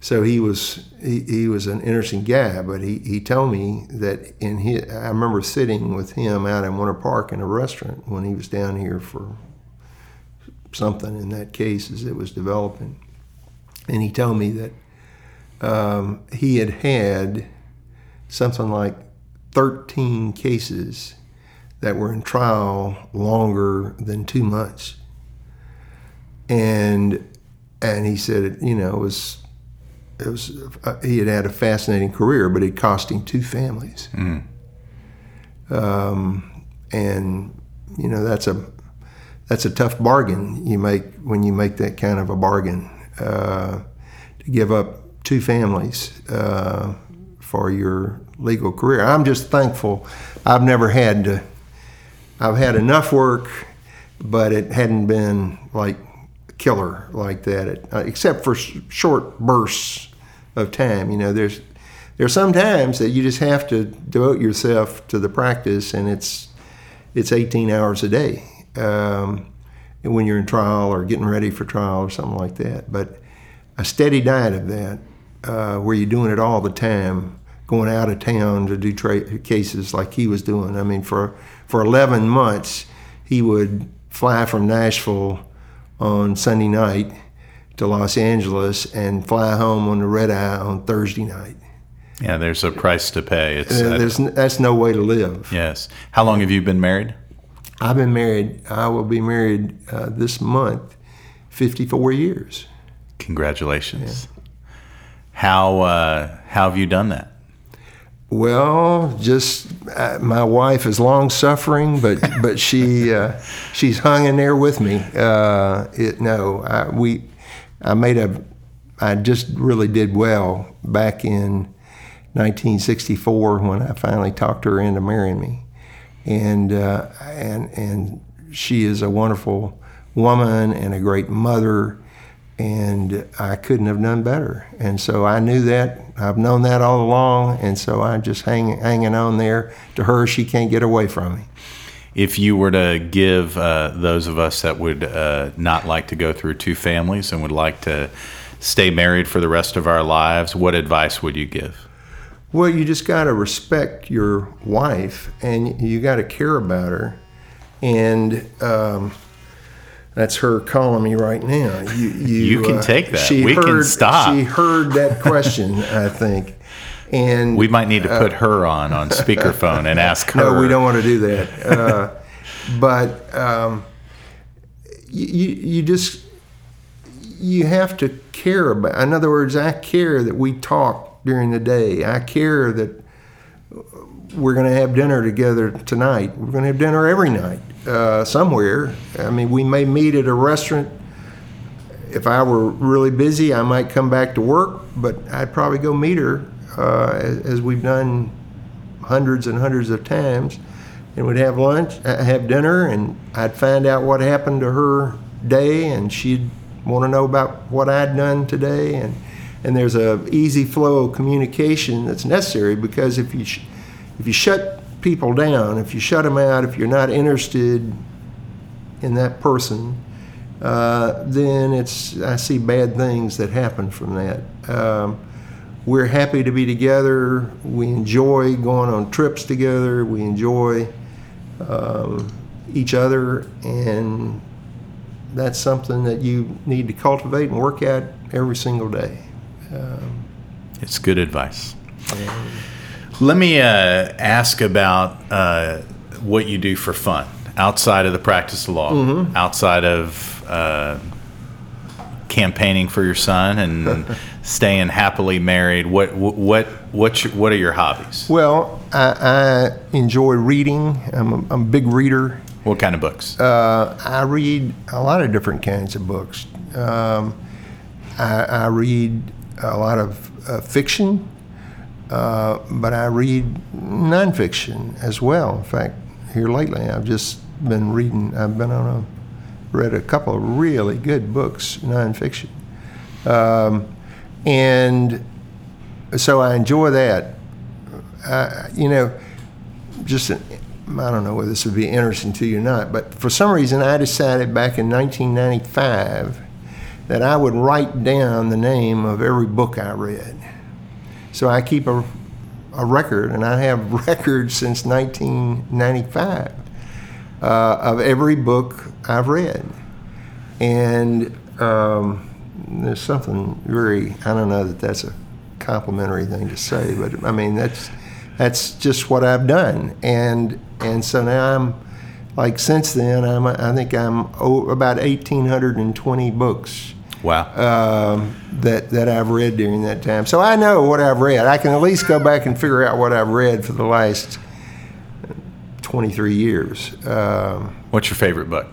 S2: so he was he, he was an interesting guy, but he, he told me that in his I remember sitting with him out in Winter Park in a restaurant when he was down here for something in that case as it was developing, and he told me that um, he had had something like 13 cases that were in trial longer than two months. And and he said, you know, it was it was uh, he had had a fascinating career, but it cost him two families. Mm. Um, and you know that's a that's a tough bargain you make when you make that kind of a bargain uh, to give up two families uh, for your legal career. I'm just thankful. I've never had to. I've had enough work, but it hadn't been like killer like that, uh, except for sh- short bursts of time. You know, there's there are some times that you just have to devote yourself to the practice, and it's it's 18 hours a day um, when you're in trial or getting ready for trial or something like that. But a steady diet of that uh, where you're doing it all the time, going out of town to do tra- cases like he was doing. I mean, for for 11 months, he would fly from Nashville on Sunday night to Los Angeles and fly home on the red eye on Thursday night.
S1: Yeah, there's a price to pay.
S2: It's, uh, there's, that's no way to live.
S1: Yes. How long have you been married?
S2: I've been married. I will be married uh, this month, 54 years.
S1: Congratulations. Yeah. How uh, how have you done that?
S2: Well, just uh, my wife is long suffering, but [laughs] but she uh, she's hung in there with me. Uh, it, no, I, we I made a I just really did well back in 1964 when I finally talked her into marrying me, and uh, and and she is a wonderful woman and a great mother and I couldn't have done better. And so I knew that. I've known that all along, and so I'm just hanging hanging on there to her. She can't get away from me.
S1: If you were to give uh, those of us that would uh, not like to go through two families and would like to stay married for the rest of our lives, what advice would you give?
S2: Well, you just got to respect your wife, and you got to care about her, and um, that's her calling me right now. You, [laughs] you,
S1: you can
S2: uh,
S1: take that.
S2: She
S1: we
S2: heard,
S1: can stop.
S2: She heard that question, I think. And
S1: we might need to put uh, her on on speakerphone and ask her. [laughs]
S2: No, we don't want to do that. [laughs] Uh, but um, you, you just you have to care about. In other words, I care that we talk during the day. I care that we're going to have dinner together tonight. We're going to have dinner every night uh, somewhere. I mean, we may meet at a restaurant. If I were really busy, I might come back to work, but I'd probably go meet her, uh, as, we've done hundreds and hundreds of times. And we'd have lunch, uh, have dinner, and I'd find out what happened to her day, and she'd want to know about what I'd done today. And, and there's a easy flow of communication that's necessary because if you, sh- if you shut people down, if you shut them out, if you're not interested in that person, uh, then it's I see bad things that happen from that. Um, we're happy to be together. We enjoy going on trips together. We enjoy um, each other, and that's something that you need to cultivate and work at every single day. Um,
S1: it's good advice. Let me uh, ask about uh, what you do for fun outside of the practice of law, mm-hmm. outside of uh, campaigning for your son and [laughs] staying happily married. What what what what are your hobbies?
S2: Well, I, I enjoy reading. I'm a, I'm a, big reader.
S1: What kind of books?
S2: Uh, I read a lot of different kinds of books. Um, I, I, read a lot of uh, fiction. Uh, but I read nonfiction as well. In fact, here lately, I've just been reading. I've been on a read a couple of really good books, nonfiction, um, and so I enjoy that. Uh, you know, just I don't know whether this would be interesting to you or not, but for some reason, I decided back in 1995 that I would write down the name of every book I read. So I keep a, a record, and I have [laughs] records since 1995 uh, of every book I've read. And um, there's something very, I don't know that that's a complimentary thing to say, but I mean, that's, that's just what I've done. And, and so now I'm, like since then, I'm, I think I'm about 1,820 books
S1: Wow.
S2: Um, that that I've read during that time. So I know what I've read. I can at least go back and figure out what I've read for the last 23 years. Um,
S1: What's your favorite book?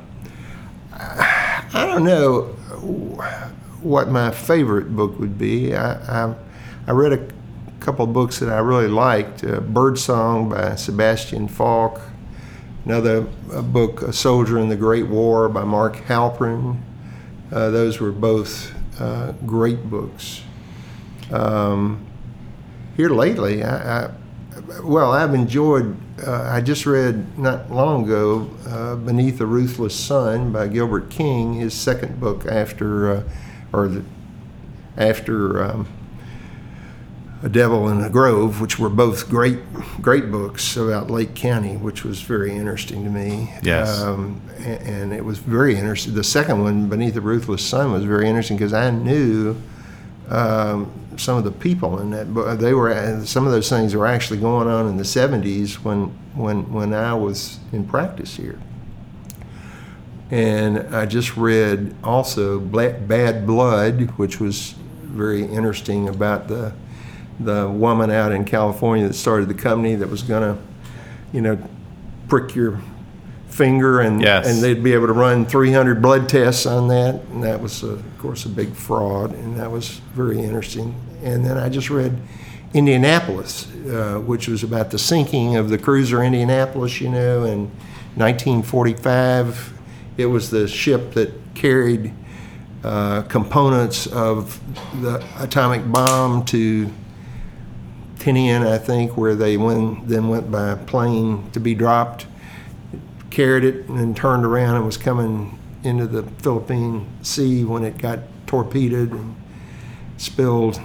S2: I don't know what my favorite book would be. I, I, I read a couple of books that I really liked. Uh, Birdsong by Sebastian Faulks. Another book, A Soldier in the Great War by Mark Helprin. Uh, those were both uh, great books. Um, here lately, I, I, well, I've enjoyed. Uh, I just read not long ago uh, "Beneath a Ruthless Sun" by Gilbert King, his second book after, uh, or the, after. Um, a Devil in a Grove, which were both great, great books about Lake County, which was very interesting to me.
S1: Yes.
S2: Um, and, and, it was very interesting. The second one, Beneath the Ruthless Sun, was very interesting because I knew um, some of the people in that book. They were some of those things were actually going on in the '70s when when when I was in practice here. And I just read also Bad Blood, which was very interesting about the the woman out in California that started the company that was going to, you know, prick your finger and
S1: Yes.
S2: and they'd be able to run 300 blood tests on that. And that was uh, of course a big fraud and that was very interesting. And then I just read Indianapolis uh, which was about the sinking of the cruiser Indianapolis you know in 1945 it was the ship that carried uh, components of the atomic bomb to Tinian, I think, where they went, then went by plane to be dropped, carried it, and then turned around and was coming into the Philippine Sea when it got torpedoed and spilled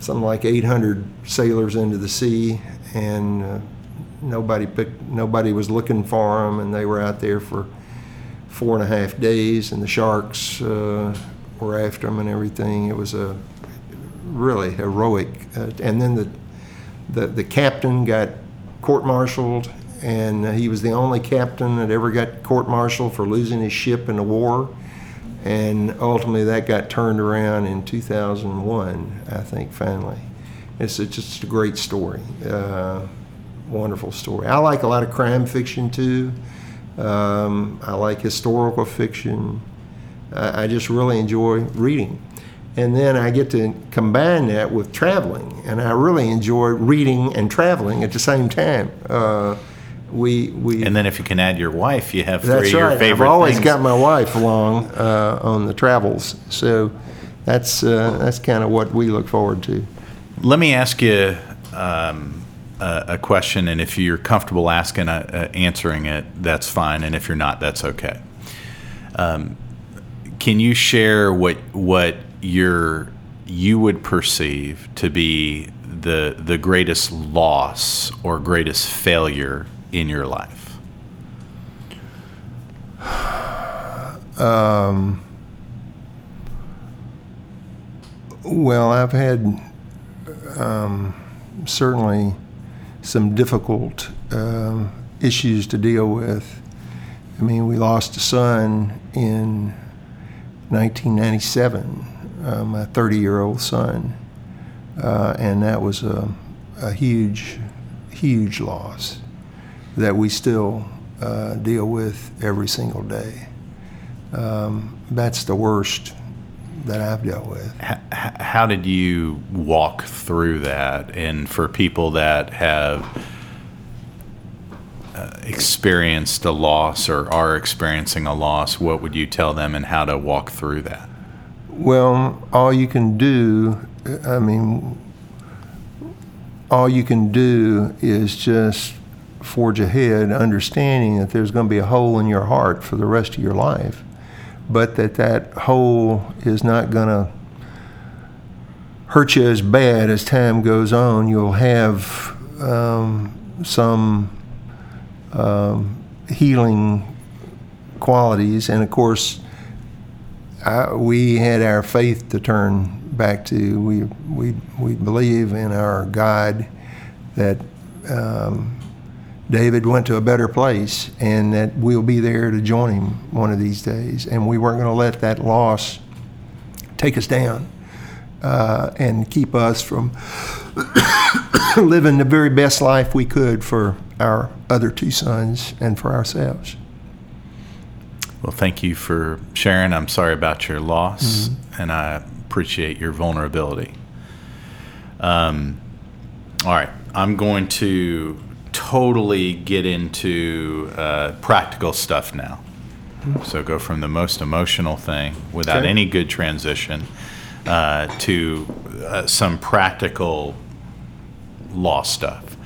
S2: something like 800 sailors into the sea, and uh, nobody picked, nobody was looking for them, and they were out there for four and a half days, and the sharks uh, were after them and everything. It was a really heroic. Uh, and then the, the the captain got court-martialed, and uh, he was the only captain that ever got court-martialed for losing his ship in the war. And ultimately, that got turned around in 2001, I think. Finally, it's just a great story. Uh, wonderful story. I like a lot of crime fiction too. Um, I like historical fiction. I, I just really enjoy reading. And then I get to combine that with traveling, and I really enjoy reading and traveling at the same time. Uh, we we
S1: And then if you can add your wife, you have three
S2: that's
S1: of your
S2: right.
S1: favorite
S2: I've always
S1: things.
S2: got my wife along uh, on the travels, so that's uh, that's kind of what we look forward to.
S1: Let me ask you um, a, a question, and if you're comfortable asking, uh, uh, answering it, that's fine. And if you're not, that's okay. Um, can you share what what your you would perceive to be the the greatest loss or greatest failure in your life? [sighs]
S2: Well, I've had um, certainly some difficult um, issues to deal with. I mean, we lost a son in 1997, uh, my 30 year old son, uh, and that was a, a huge, huge loss that we still uh, deal with every single day. Um, that's the worst that I've dealt with.
S1: H- h- how did you walk through that? And for people that have uh, experienced a loss or are experiencing a loss, what would you tell them and how to walk through that?
S2: Well, all you can do, I mean, all you can do is just forge ahead, understanding that there's going to be a hole in your heart for the rest of your life, but that that hole is not going to hurt you as bad as time goes on. You'll have um, some um, healing qualities, and of course, I, we had our faith to turn back to. We we we believe in our God that um, David went to a better place, and that we'll be there to join him one of these days. And we weren't going to let that loss take us down uh, and keep us from [coughs] living the very best life we could for our other two sons and for ourselves.
S1: Well, thank you for sharing. I'm sorry about your loss, and I appreciate your vulnerability. Um, all right, I'm going to totally get into uh, practical stuff now. So go from the most emotional thing without
S2: Okay.
S1: any good transition uh, to uh, some practical law stuff.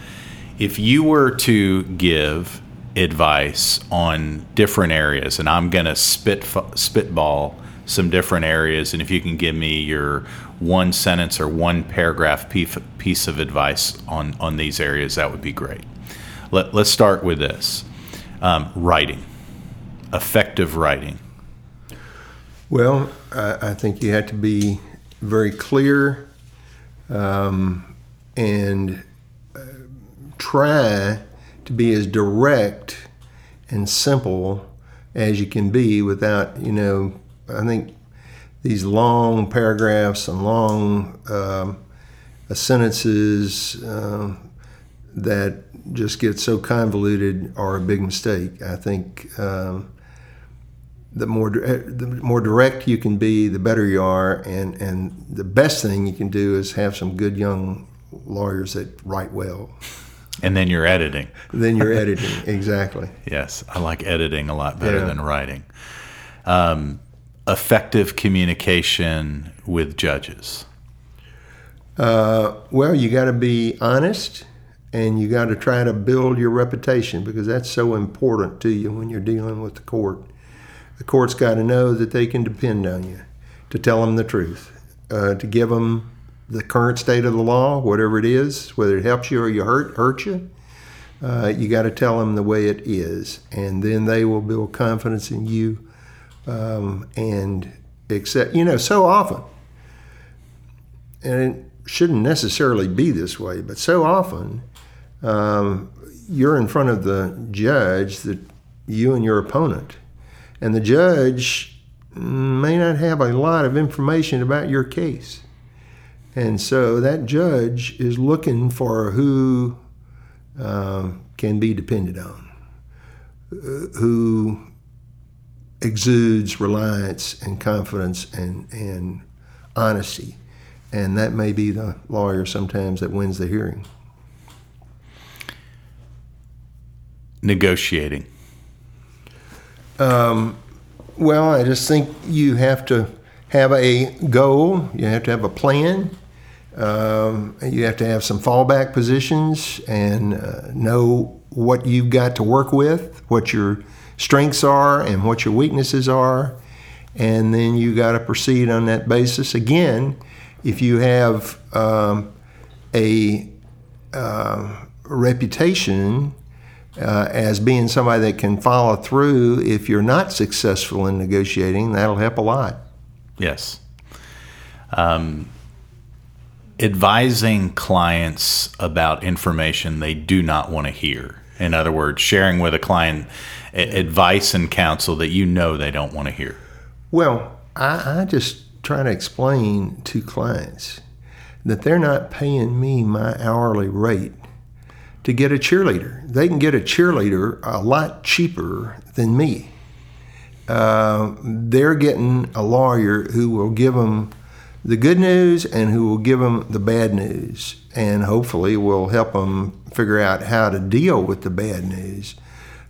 S1: If you were to give advice on different areas, and I'm going to spit spitball some different areas, and if you can give me your one sentence or one paragraph piece of advice on on these areas, that would be great. Let, let's start with this: um, writing, effective writing.
S2: Well, I, I think you have to be very clear um, and uh, try to be as direct and simple as you can be without, you know, I think these long paragraphs and long um, sentences um, that just get so convoluted are a big mistake. I think um, the more the more direct you can be, the better you are, and and the best thing you can do is have some good young lawyers that write well.
S1: And then you're editing.
S2: Then you're editing, [laughs] exactly.
S1: Yes, I like editing a lot better yeah. than writing. Um, effective communication with judges.
S2: Uh, well, you got to be honest and you got to try to build your reputation because that's so important to you when you're dealing with the court. The court's got to know that they can depend on you to tell them the truth, uh, to give them the current state of the law, whatever it is, whether it helps you or you hurt hurt you. Uh, you got to tell them the way it is, and then they will build confidence in you um, and accept. You know, so often, and it shouldn't necessarily be this way, but so often um, you're in front of the judge that you and your opponent, and the judge may not have a lot of information about your case. And so that judge is looking for who um, can be depended on, who exudes reliance and confidence and, and honesty. And that may be the lawyer sometimes that wins the hearing.
S1: Negotiating.
S2: Um, well, I just think you have to have a goal, you have to have a plan, um, you have to have some fallback positions and uh, know what you've got to work with, what your strengths are, and what your weaknesses are. And then you got to proceed on that basis. Again, if you have um, a uh, reputation uh, as being somebody that can follow through, if you're not successful in negotiating, that'll help a lot.
S1: Yes. Um, advising clients about information they do not want to hear. In other words, sharing with a client advice and counsel that you know they don't want to hear.
S2: Well, I, I just try to explain to clients that they're not paying me my hourly rate to get a cheerleader. They can get a cheerleader a lot cheaper than me. Uh, they're getting a lawyer who will give them the good news and who will give them the bad news and hopefully will help them figure out how to deal with the bad news.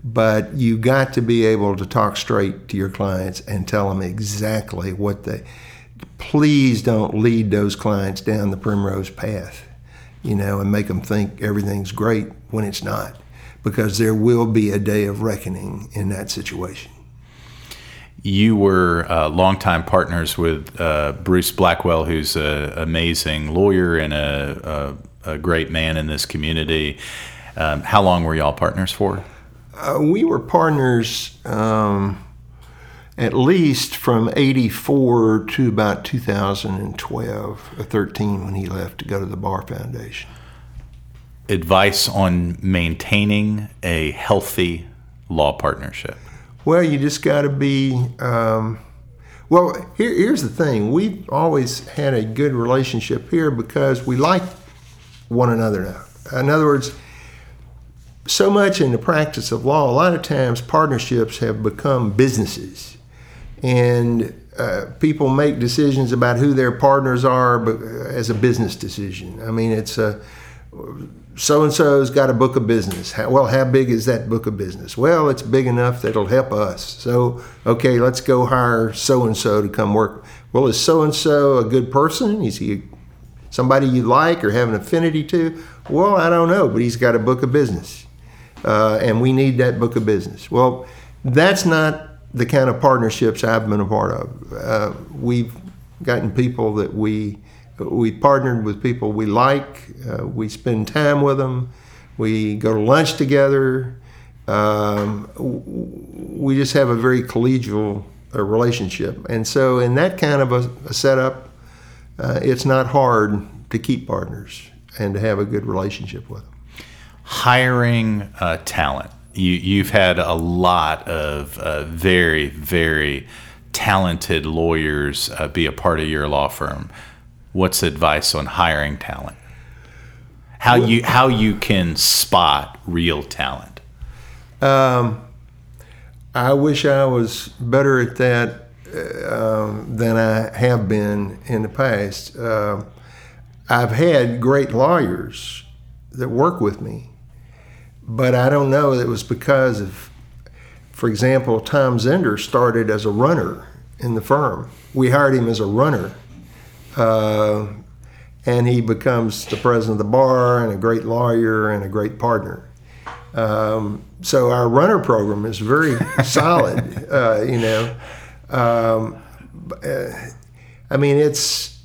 S2: But you got to be able to talk straight to your clients and tell them exactly what they. Please don't lead those clients down the primrose path, you know, and make them think everything's great when it's not, because there will be a day of reckoning in that situation
S1: you were uh, longtime partners with uh, Bruce Blackwell, who's an amazing lawyer and a, a, a, great man in this community. Um, how long were y'all partners for?
S2: Uh, we were partners um, at least from 84 to about 2012 or 13 when he left to go to the Bar Foundation.
S1: Advice on maintaining a healthy law partnership.
S2: Well, you just got to be. Um, well, here, here's the thing: we've always had a good relationship here because we like one another now. In other words, so much in the practice of law, a lot of times partnerships have become businesses, and uh, people make decisions about who their partners are as a business decision. I mean, it's a so and so's got a book of business. How, well, how big is that book of business? Well, it's big enough that it'll help us. So, okay, let's go hire so and so to come work. Well, is so and so a good person? Is he somebody you like or have an affinity to? Well, I don't know, but he's got a book of business, uh, and we need that book of business. Well, that's not the kind of partnerships I've been a part of. Uh, we've gotten people that we we partnered with people we like. Uh, we spend time with them. We go to lunch together. Um, we just have a very collegial uh, relationship. And so, in that kind of a, a setup, uh, it's not hard to keep partners and to have a good relationship with them.
S1: Hiring uh, talent. You, you've had a lot of uh, very, very talented lawyers uh, be a part of your law firm what's advice on hiring talent? How you how you can spot real talent?
S2: Um, I wish I was better at that uh, than I have been in the past. Uh, I've had great lawyers that work with me, but I don't know that it was because of, for example, Tom Zender started as a runner in the firm. We hired him as a runner. Uh, and he becomes the president of the bar and a great lawyer and a great partner. Um, so our runner program is very [laughs] solid, uh, you know. Um, uh, I mean, it's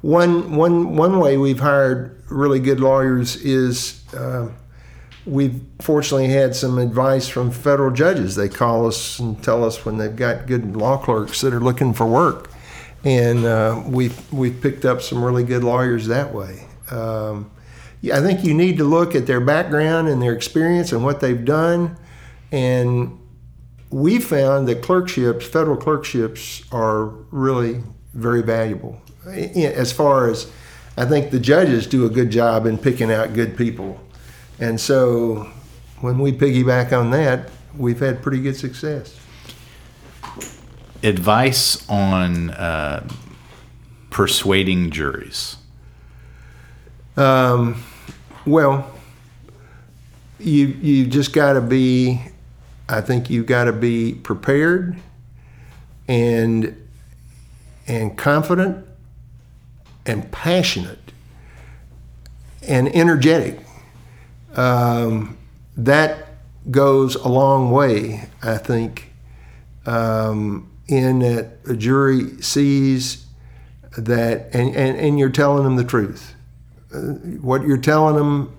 S2: one one one way we've hired really good lawyers is uh, we've fortunately had some advice from federal judges. They call us and tell us when they've got good law clerks that are looking for work, and uh, we've we've picked up some really good lawyers that way. Um, yeah, I think you need to look at their background and their experience and what they've done, and we found that clerkships, federal clerkships, are really very valuable. As far as I think the judges do a good job in picking out good people. And so when we piggyback on that, we've had pretty good success.
S1: Advice on uh, persuading juries.
S2: Um, well, you you just got to be. I think you've got to be prepared and and confident and passionate and energetic. Um, that goes a long way, I think, um, in that a jury sees that, and, and, and you're telling them the truth. Uh, what you're telling them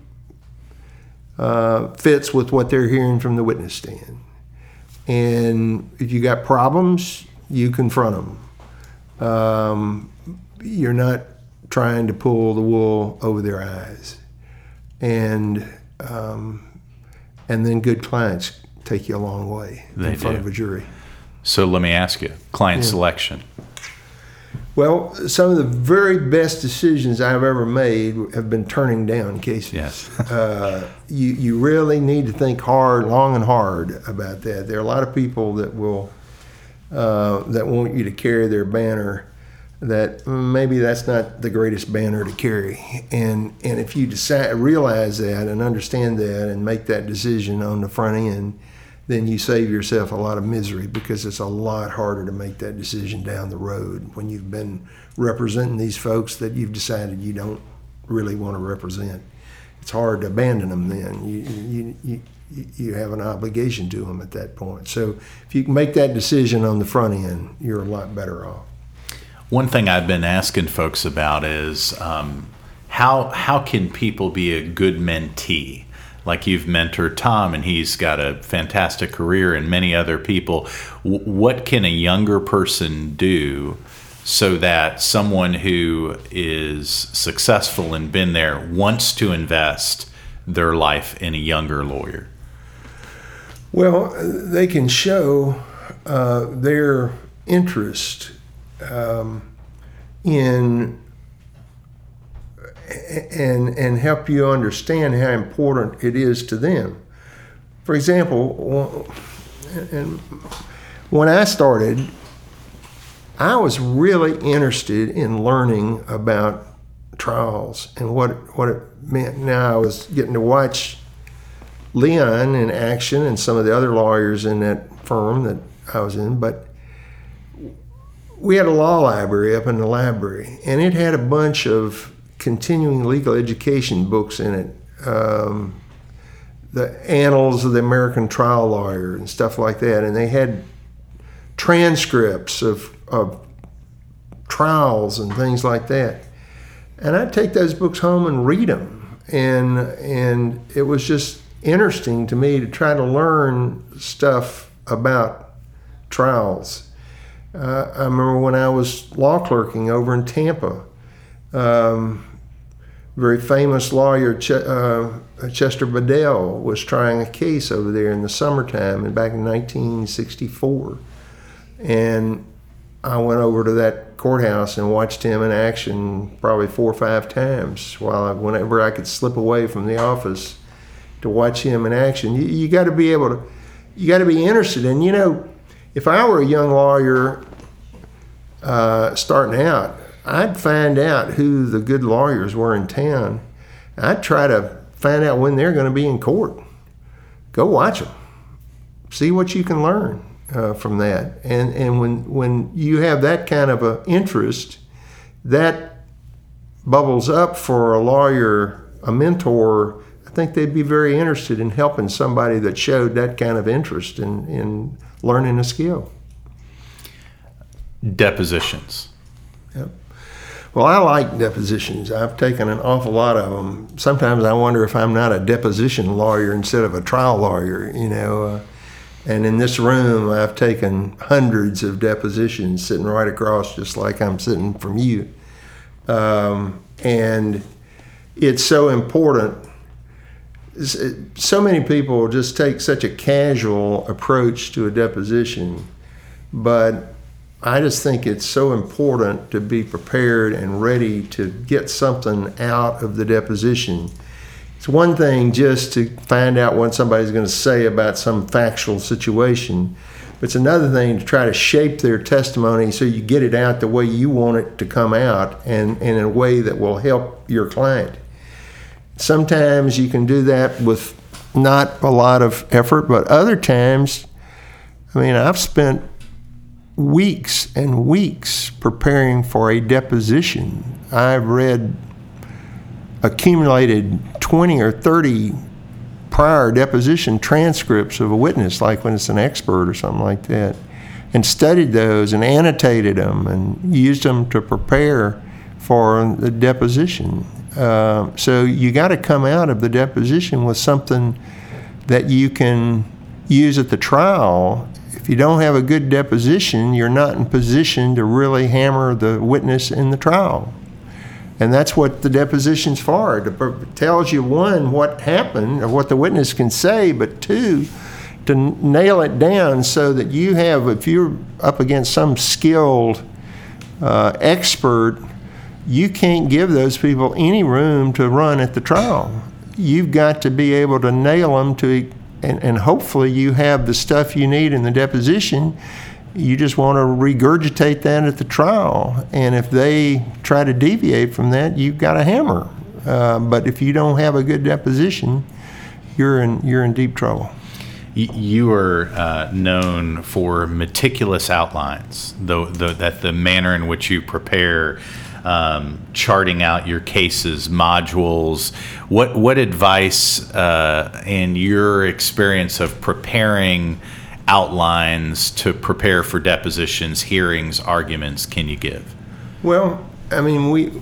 S2: uh, fits with what they're hearing from the witness stand. And if you got problems, you confront them. Um, you're not trying to pull the wool over their eyes. And um, and then good clients take you a long way
S1: they
S2: in front
S1: do.
S2: of a jury.
S1: So let me ask you, client yeah. selection.
S2: Well, some of the very best decisions I've ever made have been turning down cases.
S1: Yes. [laughs]
S2: uh, you, you really need to think hard, long and hard about that. There are a lot of people that will uh, that want you to carry their banner that maybe that's not the greatest banner to carry. And and if you decide realize that and understand that and make that decision on the front end, then you save yourself a lot of misery because it's a lot harder to make that decision down the road when you've been representing these folks that you've decided you don't really want to represent. It's hard to abandon them then. You, you, you, you have an obligation to them at that point. So if you can make that decision on the front end, you're a lot better off.
S1: One thing I've been asking folks about is um, how how can people be a good mentee? Like you've mentored Tom, and he's got a fantastic career, and many other people. What can a younger person do so that someone who is successful and been there wants to invest their life in a younger lawyer?
S2: Well, they can show uh, their interest um, in and and help you understand how important it is to them. For example, when I started, I was really interested in learning about trials and what what it meant. Now I was getting to watch Leon in action and some of the other lawyers in that firm that I was in, but we had a law library up in the library, and it had a bunch of continuing legal education books in it. Um, the annals of the American trial lawyer and stuff like that, and they had transcripts of, of trials and things like that. And I'd take those books home and read them, and and it was just interesting to me to try to learn stuff about trials uh, I remember when I was law clerking over in Tampa. Um, very famous lawyer Ch- uh, Chester Bedell was trying a case over there in the summertime and back in 1964, and I went over to that courthouse and watched him in action probably four or five times while I, whenever I could slip away from the office to watch him in action. You, you got to be able to, you got to be interested. And you know, if I were a young lawyer uh, starting out, I'd find out who the good lawyers were in town. I'd try to find out when they're going to be in court. Go watch them. See what you can learn uh, from that. And and when when you have that kind of a interest, that bubbles up for a lawyer, a mentor. I think they'd be very interested in helping somebody that showed that kind of interest in, in learning a skill.
S1: Depositions.
S2: Well, I like depositions. I've taken an awful lot of them. Sometimes I wonder if I'm not a deposition lawyer instead of a trial lawyer, you know. Uh, and in this room, I've taken hundreds of depositions sitting right across, just like I'm sitting from you. Um, and it's so important. So many people just take such a casual approach to a deposition, but I just think it's so important to be prepared and ready to get something out of the deposition it's one thing just to find out what somebody's going to say about some factual situation, but it's another thing to try to shape their testimony so you get it out the way you want it to come out and, and in a way that will help your client. Sometimes you can do that with not a lot of effort, but other times, I mean, I've spent weeks and weeks preparing for a deposition. I've read accumulated 20 or 30 prior deposition transcripts of a witness, like when it's an expert or something like that, and studied those and annotated them and used them to prepare for the deposition. Uh, so you got to come out of the deposition with something that you can use at the trial. If you don't have a good deposition, you're not in position to really hammer the witness in the trial. And that's what the deposition's for. It tells you, one, what happened or what the witness can say, but two, to nail it down so that you have, if you're up against some skilled uh, expert, you can't give those people any room to run at the trial. You've got to be able to nail them to, and, and hopefully you have the stuff you need in the deposition you just want to regurgitate that at the trial. And if they try to deviate from that, you've got a hammer. Uh, but if you don't have a good deposition, you're in you're in deep trouble.
S1: You are uh, known for meticulous outlines, though that the manner in which you prepare, um, charting out your cases, modules. What what advice uh, in your experience of preparing? outlines to prepare for depositions, hearings, arguments can you give?
S2: Well, I mean, we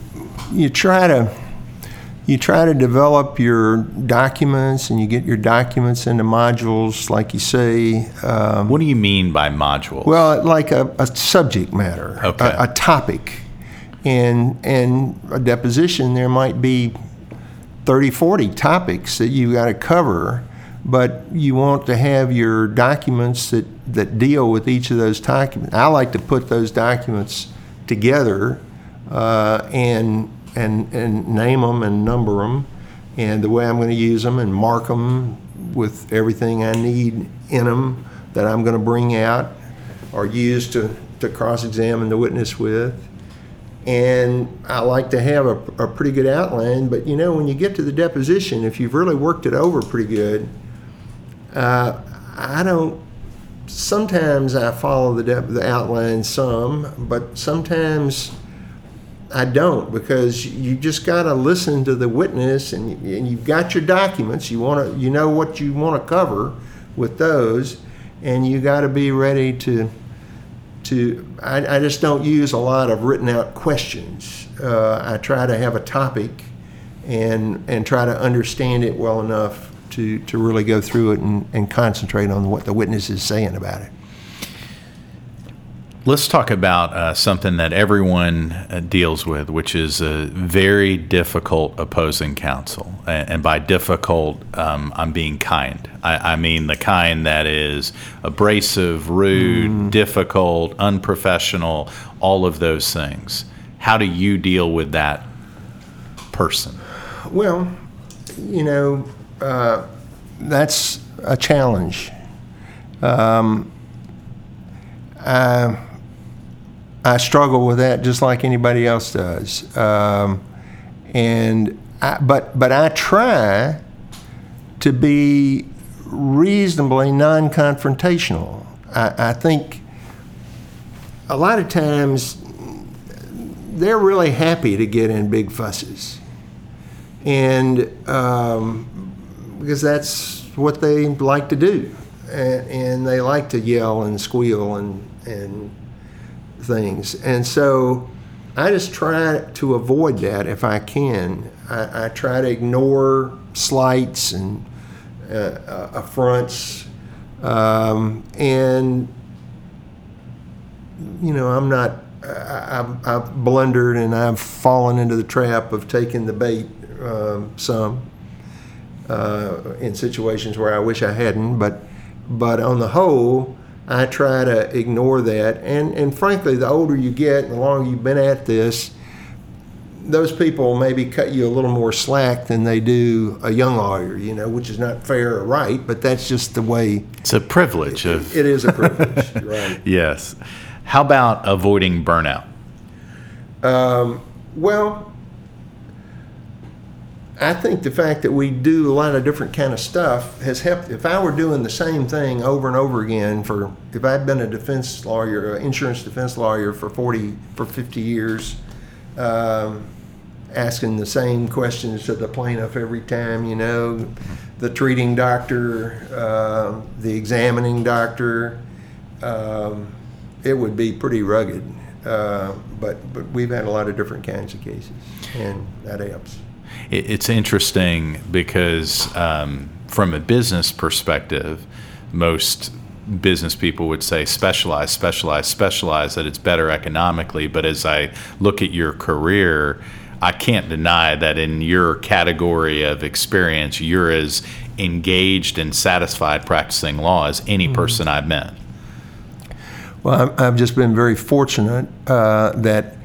S2: you try to you try to develop your documents and you get your documents into modules, like you say.
S1: Um, what do you mean by modules?
S2: Well, like a, a subject matter,
S1: okay.
S2: a, a topic. And, and a deposition, there might be 30, 40 topics that you got to cover but you want to have your documents that, that deal with each of those documents. I like to put those documents together uh, and, and, and name them and number them and the way I'm going to use them and mark them with everything I need in them that I'm going to bring out or use to, to cross examine the witness with. And I like to have a, a pretty good outline, but you know, when you get to the deposition, if you've really worked it over pretty good, uh, I don't. Sometimes I follow the the outline some, but sometimes I don't because you just got to listen to the witness, and, and you've got your documents. You want to, you know what you want to cover with those, and you got to be ready to. To I, I, just don't use a lot of written out questions. Uh, I try to have a topic, and and try to understand it well enough to, to really go through it and, and concentrate on what the witness is saying about it.
S1: Let's talk about uh, something that everyone uh, deals with, which is a very difficult opposing counsel. And, and by difficult, um, I'm being kind. I, I, mean the kind that is abrasive, rude, mm. difficult, unprofessional, all of those things. How do you deal with that person?
S2: Well, you know, uh, that's a challenge. Um, I, I struggle with that just like anybody else does. Um, and I, but but I try to be reasonably non-confrontational. I, I think a lot of times they're really happy to get in big fusses, and um, because that's what they like to do, and, and they like to yell and squeal and and things. And so I just try to avoid that if I can. I, I try to ignore slights and uh, uh, affronts. Um, and, you know, I'm not, I, I've, I've, blundered and I've fallen into the trap of taking the bait um, some uh, in situations where I wish I hadn't. But, but on the whole, I try to ignore that. And, and frankly, the older you get and the longer you've been at this, those people maybe cut you a little more slack than they do a young lawyer, you know, which is not fair or right, but that's just the way.
S1: It's a privilege
S2: it,
S1: of.
S2: It is a privilege, [laughs] right? [laughs]
S1: Yes. How about avoiding burnout?
S2: Um, well, I think the fact that we do a lot of different kind of stuff has helped. If I were doing the same thing over and over again for, if I'd been a defense lawyer, an insurance defense lawyer for 40, for 50 years, um, asking the same questions to the plaintiff every time, you know, the treating doctor, uh, the examining doctor, um, it would be pretty rugged. Uh, but, but we've had a lot of different kinds of cases, and that helps
S1: it's interesting because um, from a business perspective, most business people would say specialize, specialize, specialize, that it's better economically. But as I look at your career, I can't deny that in your category of experience, you're as engaged and satisfied practicing law as any mm-hmm. person I've met.
S2: Well, I've just been very fortunate uh, that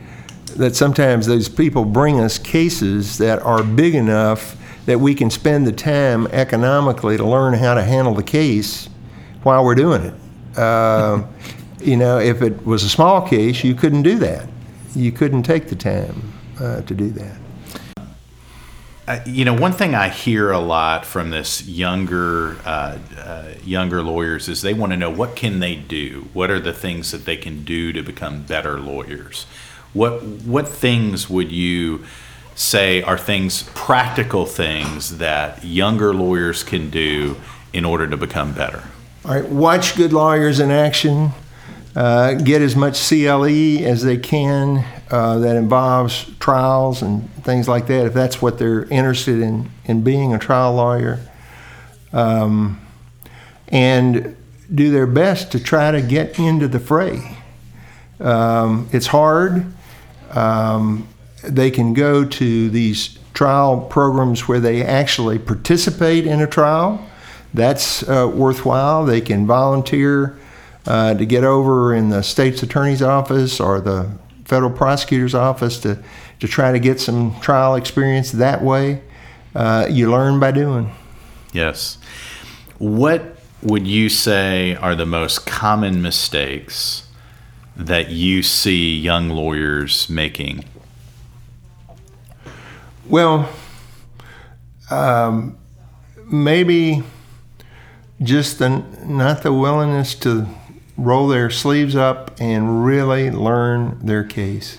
S2: that sometimes those people bring us cases that are big enough that we can spend the time economically to learn how to handle the case while we're doing it. Uh, [laughs] you know, if it was a small case, you couldn't do that. You couldn't take the time uh, to do that.
S1: Uh, you know, one thing I hear a lot from this younger uh, uh, younger lawyers is they want to know what can they do. What are the things that they can do to become better lawyers? What what things would you say are things practical things that younger lawyers can do in order to become better?
S2: All right, watch good lawyers in action. Uh, get as much CLE as they can uh, that involves trials and things like that, if that's what they're interested in, in being a trial lawyer. Um, and do their best to try to get into the fray. Um, it's hard. Um, they can go to these trial programs where they actually participate in a trial. That's uh, worthwhile. They can volunteer uh, to get over in the state's attorney's office or the federal prosecutor's office to, to try to get some trial experience that way. Uh, you learn by doing.
S1: Yes. What would you say are the most common mistakes that you see young lawyers making?
S2: Well, um, maybe just the, not the willingness to roll their sleeves up and really learn their case.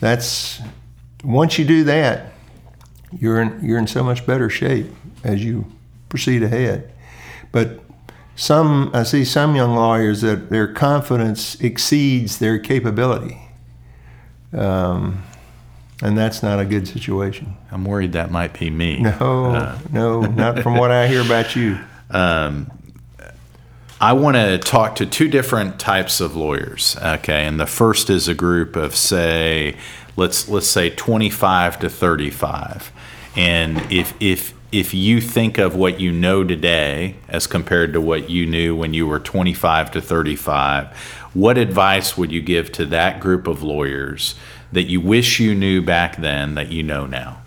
S2: That's once you do that, you're in, you're in so much better shape as you proceed ahead. But some I see some young lawyers that their confidence exceeds their capability, um, and that's not a good situation.
S1: I'm worried that might be me.
S2: No, uh. no, not from what I hear about you. [laughs] Um,
S1: I want to talk to two different types of lawyers. Okay, and the first is a group of say, let's let's say 25 to 35, and if if if you think of what you know today as compared to what you knew when you were 25 to 35, what advice would you give to that group of lawyers that you wish you knew back then that you know now?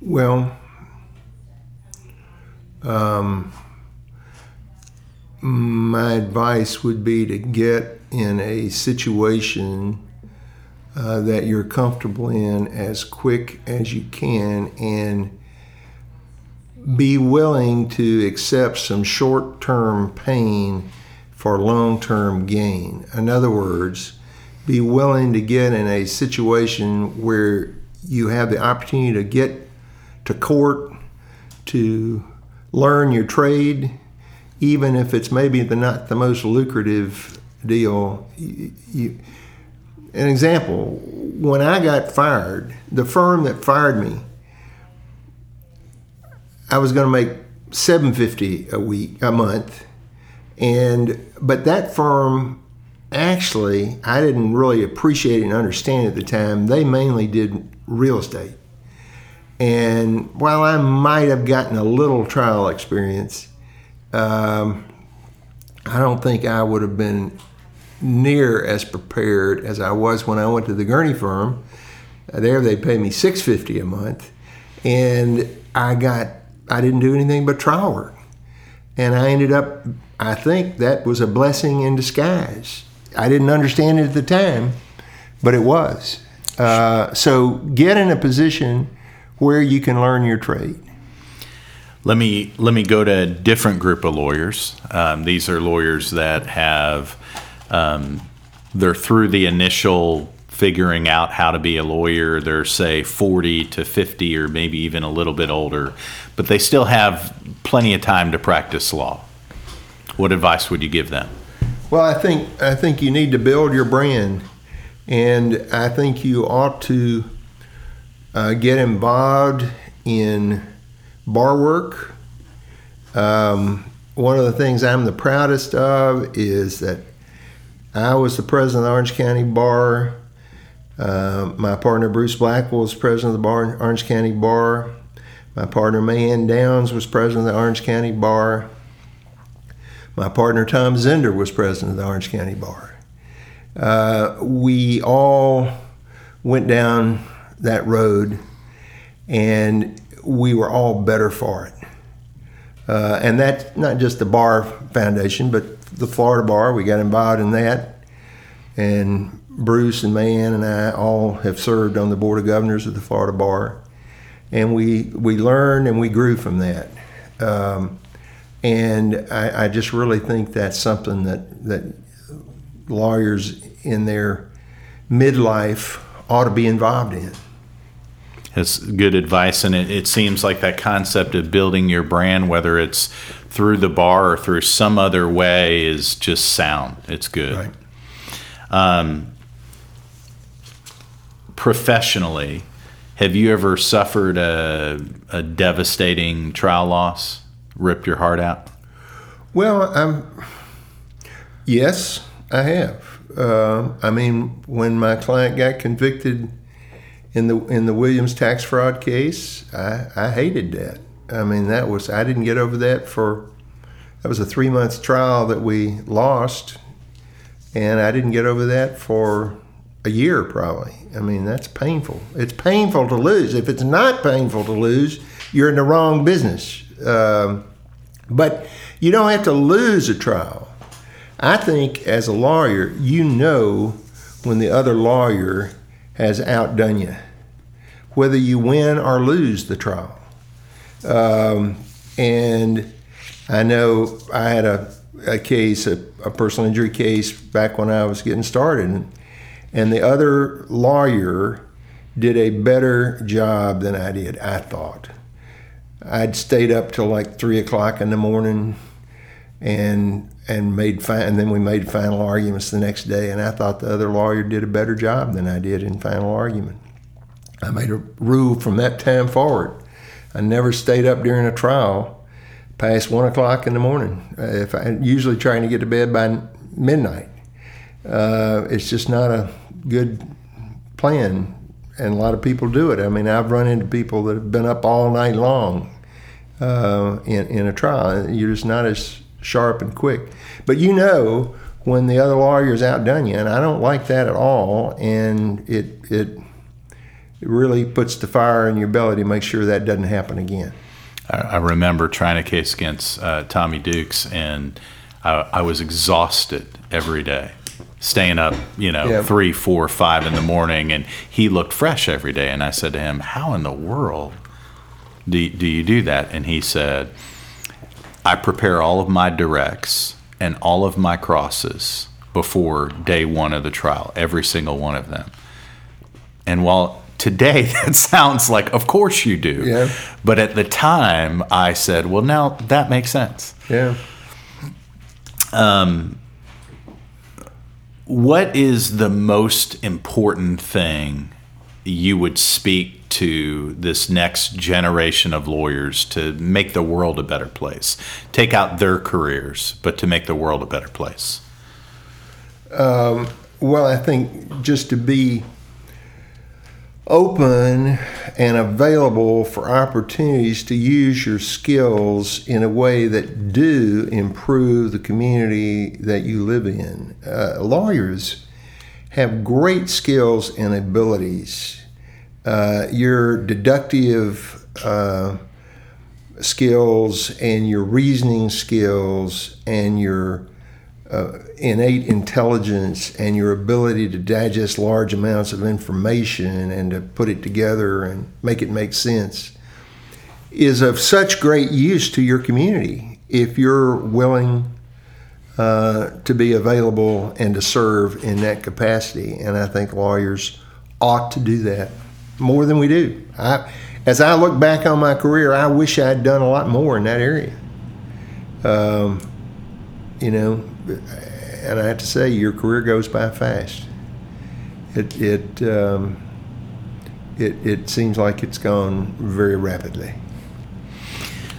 S2: Well, um, my advice would be to get in a situation uh, that you're comfortable in as quick as you can and be willing to accept some short term pain for long term gain. In other words, be willing to get in a situation where you have the opportunity to get to court, to learn your trade, even if it's maybe the not the most lucrative deal. You, you, an example, when I got fired, the firm that fired me, I was going to make 750 a week, a month. And but that firm actually I didn't really appreciate and understand at the time. They mainly did real estate. And while I might have gotten a little trial experience, um, I don't think I would have been near as prepared as I was when I went to the Gurney firm. There they paid me six fifty a month, and I got I didn't do anything but trial work, and I ended up. I think that was a blessing in disguise. I didn't understand it at the time, but it was. Uh, so get in a position where you can learn your trade.
S1: Let me let me go to a different group of lawyers. Um, these are lawyers that have um, they're through the initial figuring out how to be a lawyer. They're, say, 40 to 50 or maybe even a little bit older, but they still have plenty of time to practice law. What advice would you give them?
S2: Well, I think I think you need to build your brand, and I think you ought to uh, get involved in bar work. Um, one of the things I'm the proudest of is that I was the president of the Orange County Bar. Uh, my partner Bruce Blackwell was president of the Bar, Orange County Bar. My partner Mayanne Downs was president of the Orange County Bar. My partner Tom Zehnder was president of the Orange County Bar. Uh, we all went down that road and we were all better for it. Uh, and that's not just the Bar Foundation, but the Florida Bar. We got involved in that, and Bruce and Mayanne and I all have served on the board of governors of the Florida Bar, and we we learned and we grew from that. Um, and I, I, just really think that's something that that lawyers in their midlife ought to be involved in.
S1: That's good advice, and it, it seems like that concept of building your brand, whether it's through the bar or through some other way is just sound. It's good.
S2: Right.
S1: Um, professionally, have you ever suffered a, a devastating trial loss, ripped your heart out?
S2: Well, I'm. Yes, I have. Uh, I mean, when my client got convicted in the in the Williams tax fraud case, I, I hated that. I mean, that was I didn't get over that for that was a three month trial that we lost, and I didn't get over that for a year probably. I mean, that's painful. It's painful to lose. If it's not painful to lose, you're in the wrong business. Um, but you don't have to lose a trial. I think as a lawyer, you know when the other lawyer has outdone you, whether you win or lose the trial. Um, and I know I had a, a case, a, a, personal injury case back when I was getting started, and, the other lawyer did a better job than I did, I thought. I'd stayed up till like three o'clock in the morning and and made fi- and then we made final arguments the next day and I thought the other lawyer did a better job than I did in final argument. I made a rule from that time forward I never stayed up during a trial past one o'clock in the morning. Uh, if I usually trying to get to bed by midnight, uh, it's just not a good plan. And a lot of people do it. I mean, I've run into people that have been up all night long uh, in in a trial. You're just not as sharp and quick. But you know when the other lawyer's outdone you, and I don't like that at all. And it it it really puts the fire in your belly to make sure that doesn't happen again.
S1: I remember trying a case against uh, Tommy Dukes, and I, I, was exhausted every day, staying up, you know, yeah. three, four, five in the morning, and he looked fresh every day. And I said to him, "How in the world do do you do that?" And he said, "I prepare all of my directs and all of my crosses before day one of the trial, every single one of them." And while today [laughs] that sounds like of course you do.
S2: Yeah.
S1: but at the time i said well now that makes sense.
S2: Yeah.
S1: Um, what is the most important thing you would speak to this next generation of lawyers to make the world a better place? Take out their careers but to make the world a better place.
S2: Um, well i think just to be open and available for opportunities to use your skills in a way that do improve the community that you live in. Uh, lawyers have great skills and abilities. Uh, your deductive uh, skills and your reasoning skills and your uh, innate intelligence and your ability to digest large amounts of information and to put it together and make it make sense is of such great use to your community if you're willing uh, to be available and to serve in that capacity. And I think lawyers ought to do that more than we do. I, as I look back on my career, I wish I'd done a lot more in that area. Um, you know, and I have to say, your career goes by fast. It it um, it it seems like it's gone very rapidly.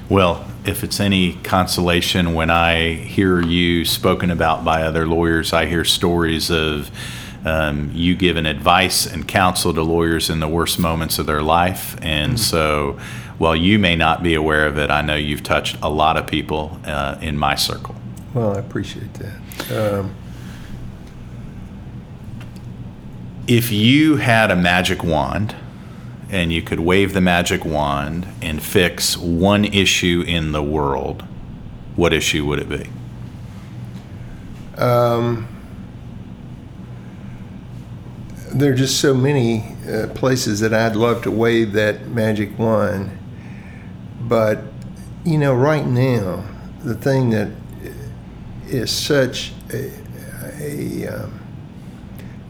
S1: Well, if it's any consolation, when I hear you spoken about by other lawyers, I hear stories of um, you giving advice and counsel to lawyers in the worst moments of their life. And mm-hmm. so, while you may not be aware of it, I know you've touched a lot of people uh, in my circle.
S2: Well, I appreciate that. Um,
S1: if you had a magic wand and you could wave the magic wand and fix one issue in the world, what issue would it be?
S2: Um, there are just so many uh, places that I'd love to wave that magic wand. But, you know, right now, the thing that is such a, a um,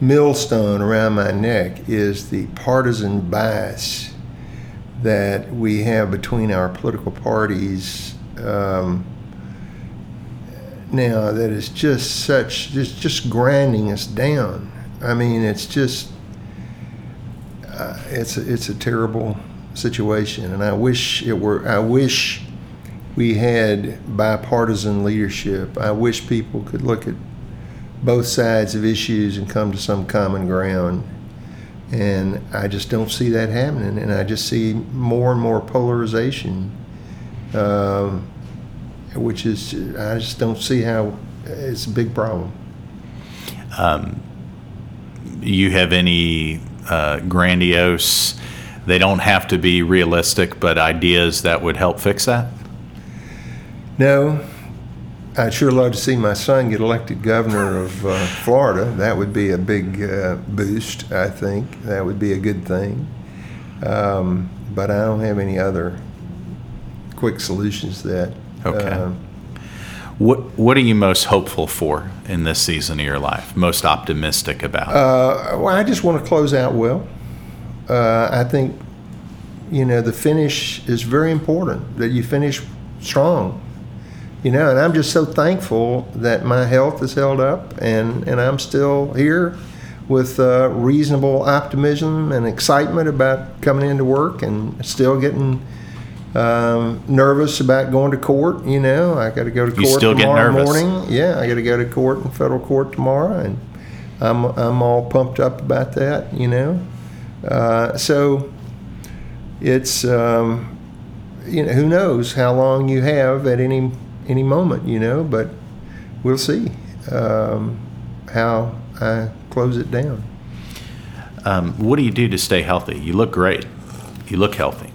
S2: millstone around my neck is the partisan bias that we have between our political parties um, now that is just such just just grinding us down. I mean, it's just uh, it's a, it's a terrible situation, and I wish it were. I wish we had bipartisan leadership. I wish people could look at both sides of issues and come to some common ground. And I just don't see that happening. And I just see more and more polarization, um, which is, I just don't see how it's a big problem.
S1: Um, you have any uh, grandiose, they don't have to be realistic, but ideas that would help fix that?
S2: No, I'd sure love to see my son get elected governor of uh, Florida. That would be a big uh, boost, I think. That would be a good thing. Um, but I don't have any other quick solutions to that.
S1: Okay. Um, what What are you most hopeful for in this season of your life? Most optimistic about?
S2: Uh, well, I just want to close out well. Uh, I think, you know, the finish is very important. That you finish strong you know, and I'm just so thankful that my health is held up and, and I'm still here with uh, reasonable optimism and excitement about coming into work and still getting Um, nervous about going to court. You know, I got to go to court
S1: You still get
S2: tomorrow
S1: nervous?
S2: morning. Yeah, I got to go to court in federal court tomorrow, and I'm I'm all pumped up about that. You know, uh, so it's um, you know who knows how long you have at any any moment. You know, but we'll see um, how I close it down.
S1: Um, what do you do to stay healthy? You look great. You look healthy.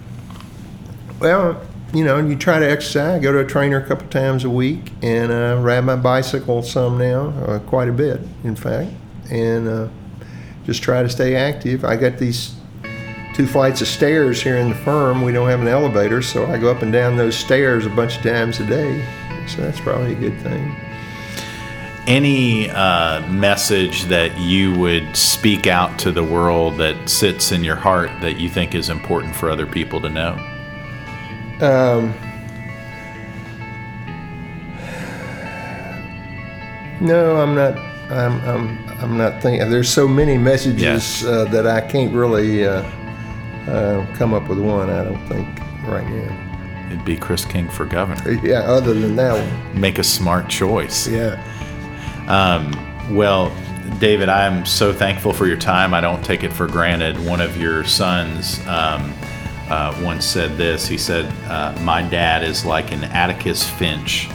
S2: Well, you know, you try to exercise. I go to a trainer a couple times a week and uh, ride my bicycle some now, uh, quite a bit, in fact, and uh, just try to stay active. I got these two flights of stairs here in the firm. We don't have an elevator, so I go up and down those stairs a bunch of times a day. So that's probably a good thing.
S1: Any uh, message that you would speak out to the world that sits in your heart that you think is important for other people to know?
S2: Um, no, I'm not. I'm. I'm. I'm not thinking. There's so many messages
S1: Yes.
S2: uh, that I can't really uh, uh, come up with one. I don't think right now.
S1: It'd be Chris King for governor. [laughs]
S2: Yeah. Other than that one.
S1: Make a smart choice.
S2: Yeah.
S1: Um, well, David, I'm so thankful for your time. I don't take it for granted. One of your sons um, uh, once said this. He said, uh, "My dad is like an Atticus Finch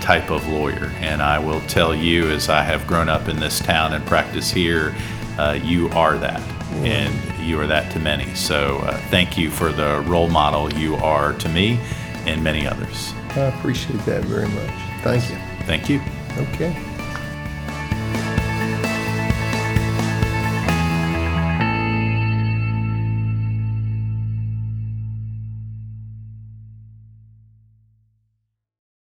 S1: type of lawyer," and I will tell you, as I have grown up in this town and practice here, uh, you are that, and you are that to many. So, uh, thank you for the role model you are to me and many others.
S2: I appreciate that very much. Thank you.
S1: Thank you.
S2: Okay.